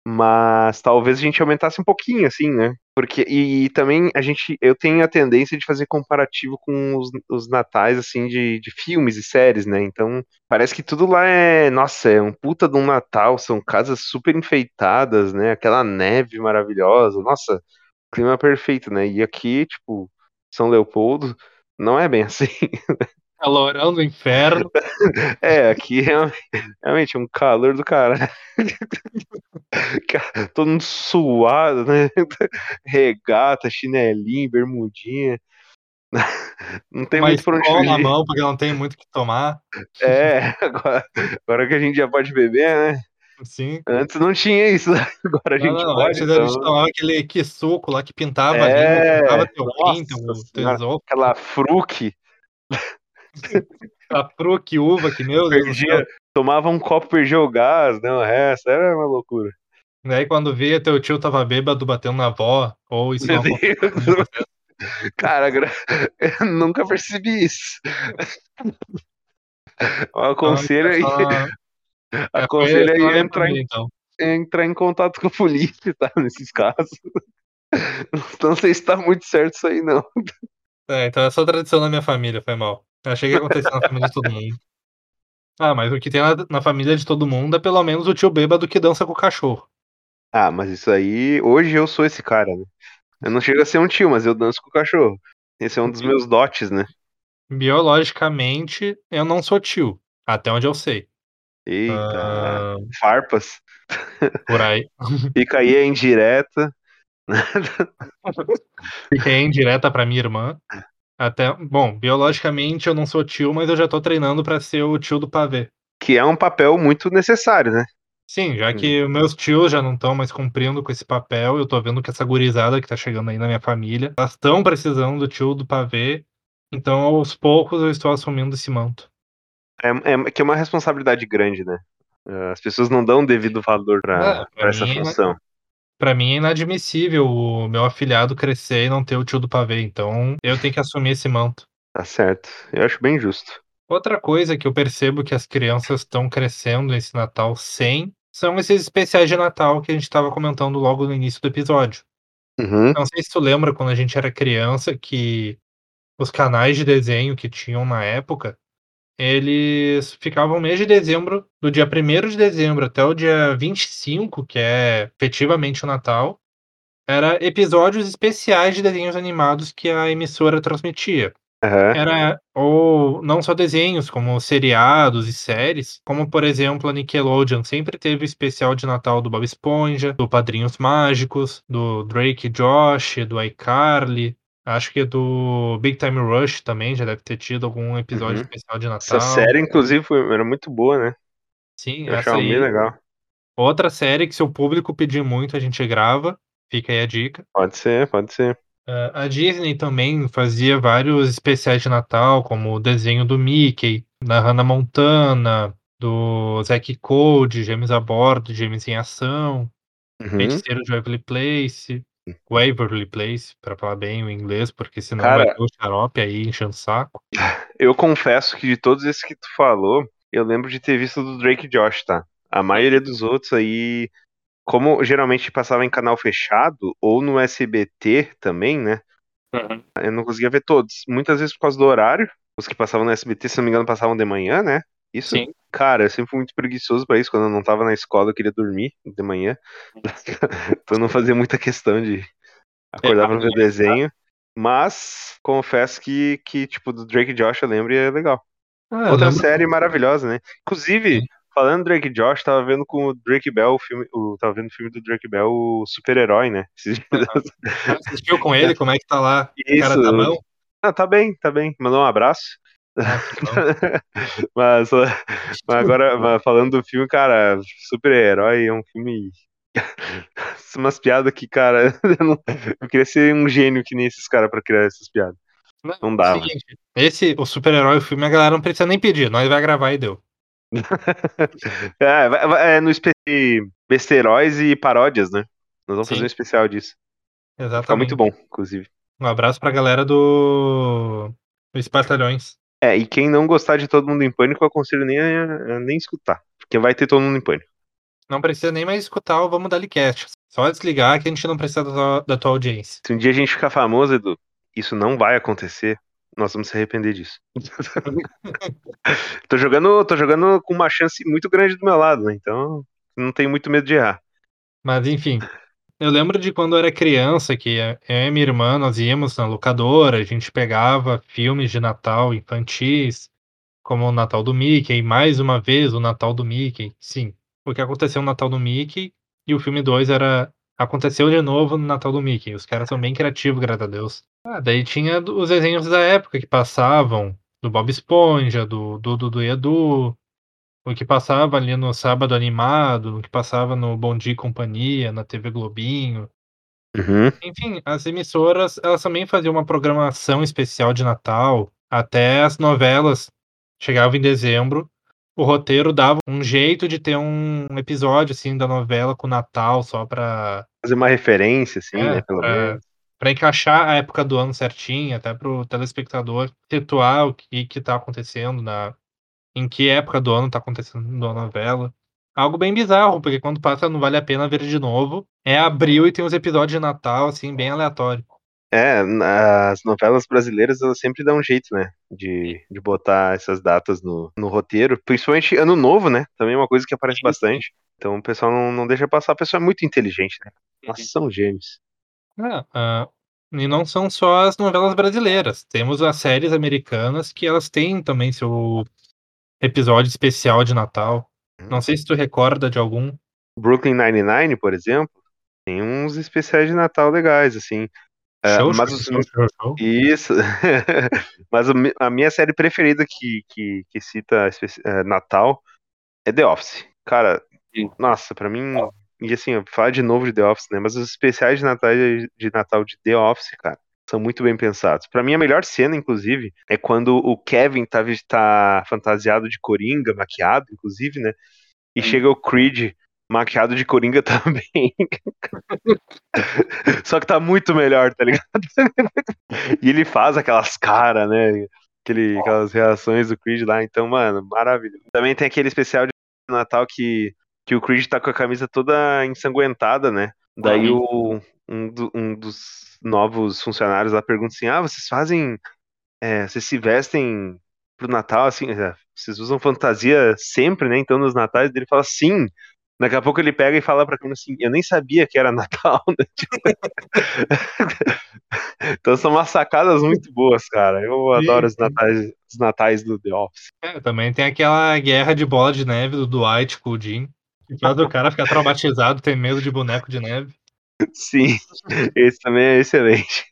Mas talvez a gente aumentasse um pouquinho, assim, né? Porque, e, também a gente, eu tenho a tendência de fazer comparativo com os, os natais, assim, de, de filmes e séries, né? Então, parece que tudo lá é, nossa, é um puta de um Natal, são casas super enfeitadas, né? Aquela neve maravilhosa, nossa, clima perfeito, né? E aqui, tipo, São Leopoldo, não é bem assim. Calorão do inferno. É, aqui realmente, realmente é um calor do cara. Todo mundo suado, né? Regata, chinelinho, bermudinha. Não tem Uma muito por onde na mão, porque não tem muito o que tomar. É, agora, agora que a gente já pode beber, né? Sim. Antes não tinha isso, agora a Não, gente não, pode. antes a gente Então... tomava aquele que suco lá que pintava É, língua, pintava teu rim, teu Aquela fruque, a fruque, uva, que meu Deus perdia, tomava um copo, perdia o gás, né? O resto era uma loucura. Daí quando via teu tio tava bêbado batendo na avó, ou isso Meu não Deus. Cara, eu nunca percebi isso. Eu aconselho aí, Só- é, aconselho foi aí só a entrar em, então. entrar em contato com a polícia, tá? Nesses casos. Não sei se tá muito certo isso aí, não. É, então é só tradição na minha família, foi mal. Eu achei que acontecia na família de todo mundo. Ah, mas o que tem na, na família de todo mundo é pelo menos o tio bêbado que dança com o cachorro. Ah, mas isso aí, hoje eu sou esse cara, né? Eu não chego a ser um tio, mas eu danço com o cachorro. Esse é um dos meus dotes, né? Biologicamente, eu não sou tio, até onde eu sei. Eita, Ah, farpas. por aí. Fica aí a indireta. Fiquei indireta pra minha irmã. Até, bom, biologicamente eu não sou tio, mas eu já tô treinando pra ser o tio do pavê. Que é um papel muito necessário, né? Sim, já que meus tios já não estão mais cumprindo com esse papel, eu tô vendo que essa gurizada que tá chegando aí na minha família, elas estão precisando do tio do pavê, então aos poucos eu estou assumindo esse manto. É, é que é uma responsabilidade grande, né? As pessoas não dão devido valor pra, É, pra essa mim, né? função. Pra mim é inadmissível o meu afilhado crescer e não ter o tio do pavê, então eu tenho que assumir esse manto. Tá certo. Eu acho bem justo. Outra coisa que eu percebo que as crianças estão crescendo esse Natal sem são esses especiais de Natal que a gente estava comentando logo no início do episódio. Uhum. Não sei se tu lembra quando a gente era criança que os canais de desenho que tinham na época, eles ficavam no mês de dezembro, do dia 1 de dezembro até o dia 25, que é efetivamente o Natal, era episódios especiais de desenhos animados que a emissora transmitia. Aham. Era ou não só desenhos, como seriados e séries, como por exemplo a Nickelodeon sempre teve o especial de Natal do Bob Esponja, do Padrinhos Mágicos, do Drake e Josh, do iCarly, acho que do Big Time Rush também já deve ter tido algum episódio Uhum. especial de Essa Natal. série, inclusive, foi- era muito boa, né? Sim, Eu essa achava bem aí. legal. Outra série que se o público pedir muito a gente grava, fica aí a dica. Pode ser, pode ser. Uh, a Disney também fazia vários especiais de Natal, como o desenho do Mickey, da Hannah Montana, do Zack Code, Gêmeos a Bordo, Gêmeos em Ação, Uhum. Feiticeiro de Waverly Place, Waverly Place, pra falar bem o inglês, porque senão Cara- vai ter o xarope aí enchendo o saco. Eu confesso que de todos esses que tu falou, eu lembro de ter visto do Drake Josh, tá? A maioria dos outros aí, como geralmente passava em canal fechado, ou no SBT também, né? Eu não conseguia ver todos. Muitas vezes por causa do horário. Os que passavam no SBT, se não me engano, passavam de manhã, né? Isso? Sim. Cara, eu sempre fui muito preguiçoso pra isso. Quando eu não tava na escola, eu queria dormir de manhã. então eu não fazia muita questão de acordar pra ver o desenho. Mas confesso que, que tipo, do Drake e Josh eu lembro e é legal. Ah, Outra lembro- série maravilhosa, né? Inclusive, falando do Drake e Josh, tava vendo com o Drake Bell o filme. O, tava vendo o filme do Drake Bell, o super-herói, né? Dias. Assistiu com ele, como é que tá lá? O cara Isso. tá bom? Ah, tá bem, tá bem. Mandou um abraço. Ah, mas, mas agora, mas falando do filme, cara, super-herói é um filme. Umas piadas que, cara, eu, não- eu queria ser um gênio que nem esses caras pra criar essas piadas. Não dava. Seguinte, esse, o super-herói, o filme, a galera não precisa nem pedir. Nós vai gravar e deu. É, vai- vai- é no especial besteróis e paródias, né? Nós vamos Sim. fazer um especial disso. Exatamente. ficar muito bom, inclusive. Um abraço pra galera do. Dos Batalhões. É, e quem não gostar de Todo Mundo em Pânico, eu aconselho nem a, a nem escutar. Porque vai ter Todo Mundo em Pânico. Não precisa nem mais escutar o Vamos Dar Cast. Só desligar que a gente não precisa da tua, da tua audiência. Se um dia a gente ficar famoso, Edu, isso não vai acontecer. Nós vamos se arrepender disso. tô jogando, tô jogando com uma chance muito grande do meu lado, né? Então, não tenho muito medo de errar. Mas enfim. Eu lembro de quando eu era criança, que eu e minha irmã, nós íamos na locadora, a gente pegava filmes de Natal infantis, como o Natal do Mickey, e mais uma vez o Natal do Mickey. Sim, o que aconteceu no Natal do Mickey, e o filme 2 era. Aconteceu de novo no Natal do Mickey. Os caras são bem criativos, graças a Deus. Ah, daí tinha do- os desenhos da época que passavam, do Bob Esponja, do Dudu do Edu, o que passava ali no Sábado Animado, o que passava no Bom Dia e Companhia, na TV Globinho. Uhum. Enfim, as emissoras, elas também faziam uma programação especial de Natal. Até as novelas chegavam em dezembro. O roteiro dava um jeito de ter um episódio, assim, da novela com Natal, só pra, Fazer uma referência, assim, É, né? Pelo pra- menos. pra encaixar a época do ano certinho, até pro telespectador situar o que, que tá acontecendo, na, em que época do ano tá acontecendo a novela. Algo bem bizarro, porque quando passa não vale a pena ver de novo. É abril e tem os episódios de Natal, assim, bem aleatório. É, as novelas brasileiras, elas sempre dão um jeito, né? De, de botar essas datas no, no roteiro. Principalmente Ano Novo, né? Também é uma coisa que aparece Sim, bastante. Então o pessoal não, não deixa passar. A pessoa é muito inteligente, né? Nossa, são gênios. É, ah, e não são só as novelas brasileiras. Temos as séries americanas que elas têm também seu episódio especial de Natal. Não sei se tu recorda de algum. Brooklyn Nine-Nine, por exemplo, tem uns especiais de Natal legais, assim. É, Show, mas show, os- show, show, show. Isso. Mas a minha série preferida que, que, que cita especi- é, Natal é The Office. Cara, Sim. nossa, pra mim. E assim, eu falar de novo de The Office, né? Mas os especiais de Natal de Natal de The Office, cara, são muito bem pensados. Pra mim, a melhor cena, inclusive, é quando o Kevin tá, tá fantasiado de coringa, maquiado, inclusive, né? E chega o Creed maquiado de coringa também. Só que tá muito melhor, tá ligado? e ele faz aquelas caras, né? Aquele, aquelas reações do Creed lá, então, mano, maravilhoso. Também tem aquele especial de Natal que, que o Creed tá com a camisa toda ensanguentada, né? Daí o, um, do- um dos novos funcionários lá pergunta assim: Ah, vocês fazem. é, vocês se vestem pro Natal, assim, é, vocês usam fantasia sempre, né? Então nos natais ele fala sim. Daqui a pouco ele pega e fala pra câmera assim: Eu nem sabia que era Natal, né? então são umas sacadas muito boas, cara. Eu adoro os natais, os natais do The Office. É, também tem aquela guerra de bola de neve do Dwight com o Jim, faz o cara ficar traumatizado, ter medo de boneco de neve. Sim, esse também é excelente.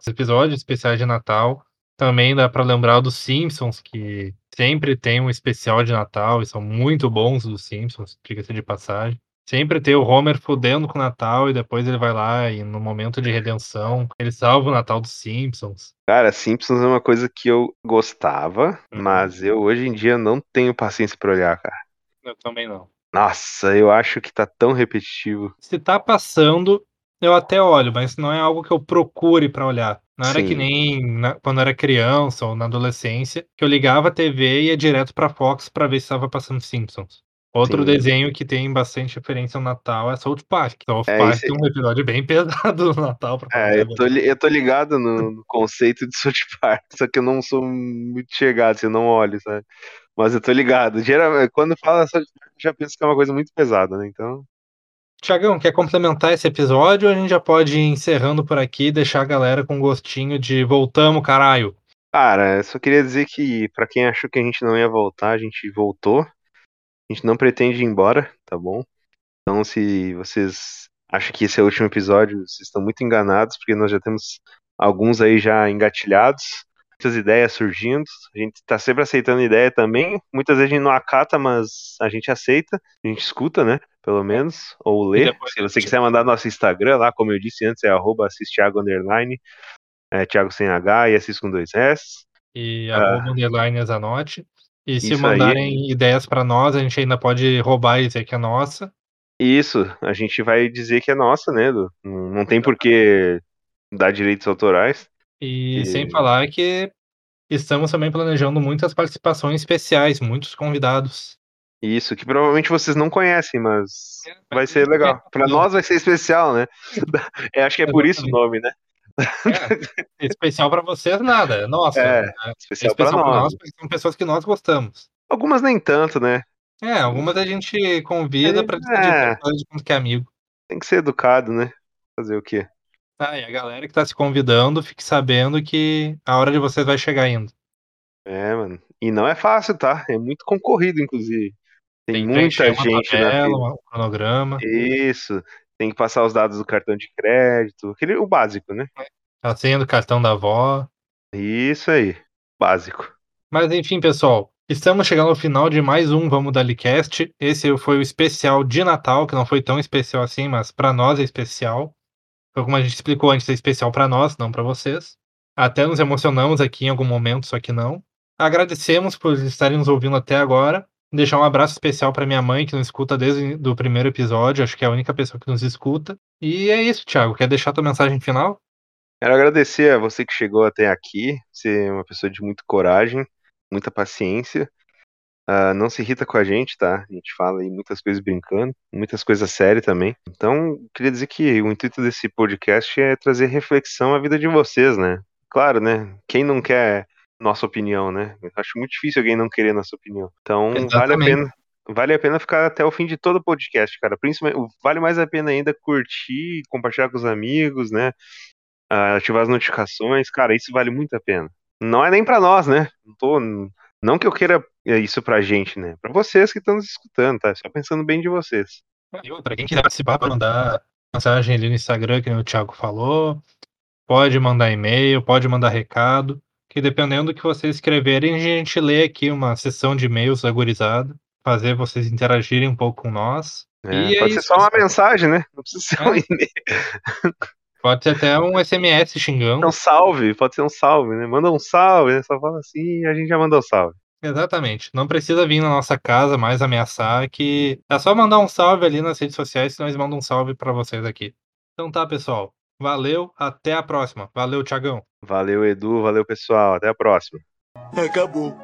Os episódios especiais de Natal. Também dá pra lembrar dos Simpsons, que sempre tem um especial de Natal e são muito bons os Simpsons, diga-se de passagem. Sempre tem o Homer fudendo com o Natal e depois ele vai lá e no momento de redenção ele salva o Natal dos Simpsons. Cara, Simpsons é uma coisa que eu gostava, Uhum. mas eu hoje em dia não tenho paciência pra olhar, cara. Eu também não. Nossa, eu acho que tá tão repetitivo. Se tá passando, eu até olho, mas não é algo que eu procure pra olhar. Não era Sim. que nem na- quando eu era criança ou na adolescência, que eu ligava a TV e ia direto pra Fox pra ver se estava passando Simpsons. Outro Sim. desenho que tem bastante referência ao Natal é South Park. South É, Park esse- tem um episódio bem pesado no Natal, pra É, eu tô, eu tô ligado no, no conceito de South Park, só que eu não sou muito chegado, assim, eu não olho, sabe? Mas eu tô ligado. Geralmente, quando fala South Park, eu já penso que é uma coisa muito pesada, né? Então, Tiagão, quer complementar esse episódio ou a gente já pode ir encerrando por aqui e deixar a galera com gostinho de voltamos, caralho? cara, eu só queria dizer que pra quem achou que a gente não ia voltar, a gente voltou. A gente não pretende ir embora, tá bom? Então, se vocês acham que esse é o último episódio, vocês estão muito enganados, porque nós já temos alguns aí já engatilhados. muitas ideias surgindo. A gente está sempre aceitando ideia também. Muitas vezes a gente não acata, mas a gente aceita, a gente escuta, né? Pelo menos, ou lê. Se você quiser mandar nosso Instagram lá, como eu disse antes, é arroba assistiago underline, é, Thiago sem H e assis com dois S. E Ah. arroba underline Zanotti. E se Isso aí. mandarem ideias pra nós, a gente ainda pode roubar e dizer que é nossa. Isso, a gente vai dizer que é nossa, né? Edu? Não, tem por que dar direitos autorais. E E- sem falar que estamos também planejando muitas participações especiais, muitos convidados. Isso, que provavelmente vocês não conhecem, mas É, vai ser legal. Pra não. nós vai ser especial, né? É, acho que é por isso o nome, né? É, especial pra vocês nada, é nossa. É, né? Especial especial pra nós. nós são pessoas que nós gostamos. Algumas nem tanto, né? É, algumas a gente convida É, despedir é. de quanto que é amigo. Tem que ser educado, né? Fazer o quê? Ah, e a galera que tá se convidando, fique sabendo que a hora de vocês vai chegar ainda. É, mano. E não é fácil, tá? É muito concorrido, inclusive. Tem, que muita uma gente na tabela, fila. um cronograma, Isso. Tem que passar os dados do cartão de crédito. Aquele, o básico, né? a senha do cartão da avó. Isso aí. Básico. Mas enfim, pessoal, estamos chegando ao final de mais um Vamos Dali Cast. Esse foi o especial de Natal, que não foi tão especial assim, mas pra nós é especial. Foi como a gente explicou antes, é especial pra nós, não pra vocês. Até nos emocionamos aqui em algum momento, só que não. Agradecemos por estarem nos ouvindo até agora. Deixar um abraço especial pra minha mãe, que nos escuta desde o primeiro episódio, acho que é a única pessoa que nos escuta. E é isso, Thiago. Quer deixar tua mensagem final? Quero agradecer a você que chegou até aqui. Você é uma pessoa de muita coragem, muita paciência. Ah, não se irrita com a gente, tá? A gente fala aí muitas coisas brincando, muitas coisas sérias também. Então, queria dizer que o intuito desse podcast é trazer reflexão à vida de vocês, né? Claro, né? Quem não quer nossa opinião, né? Eu acho muito difícil alguém não querer nossa opinião. Então, vale a Exatamente. pena. Vale a pena ficar até o fim de todo o podcast, cara. Principalmente, vale mais a pena ainda curtir, compartilhar com os amigos, né? Ah, ativar as notificações, cara, isso vale muito a pena. Não é nem pra nós, né? Não, tô, não que eu queira é, isso pra gente, né? Pra vocês que estão nos escutando, tá? Só pensando bem de vocês. E outra, quem quiser participar, pode mandar mensagem ali no Instagram, que o Thiago falou. Pode mandar e-mail, pode mandar recado. Que dependendo do que vocês escreverem, a gente lê aqui uma sessão de e-mails agorizada. Fazer vocês interagirem um pouco com nós. É, E é pode ser isso, só uma mensagem, né? Não precisa ser um É. e-mail. Pode ser até um SMS xingando. Um salve, pode ser um salve, né? Manda um salve, né? Só fala assim e a gente já mandou salve. Exatamente. Não precisa vir na nossa casa mais ameaçar, que é só mandar um salve ali nas redes sociais que nós mandamos um salve pra vocês aqui. Então tá, pessoal. Valeu, até a próxima. Valeu, Thiagão. Valeu, Edu, valeu, pessoal. Até a próxima. Acabou.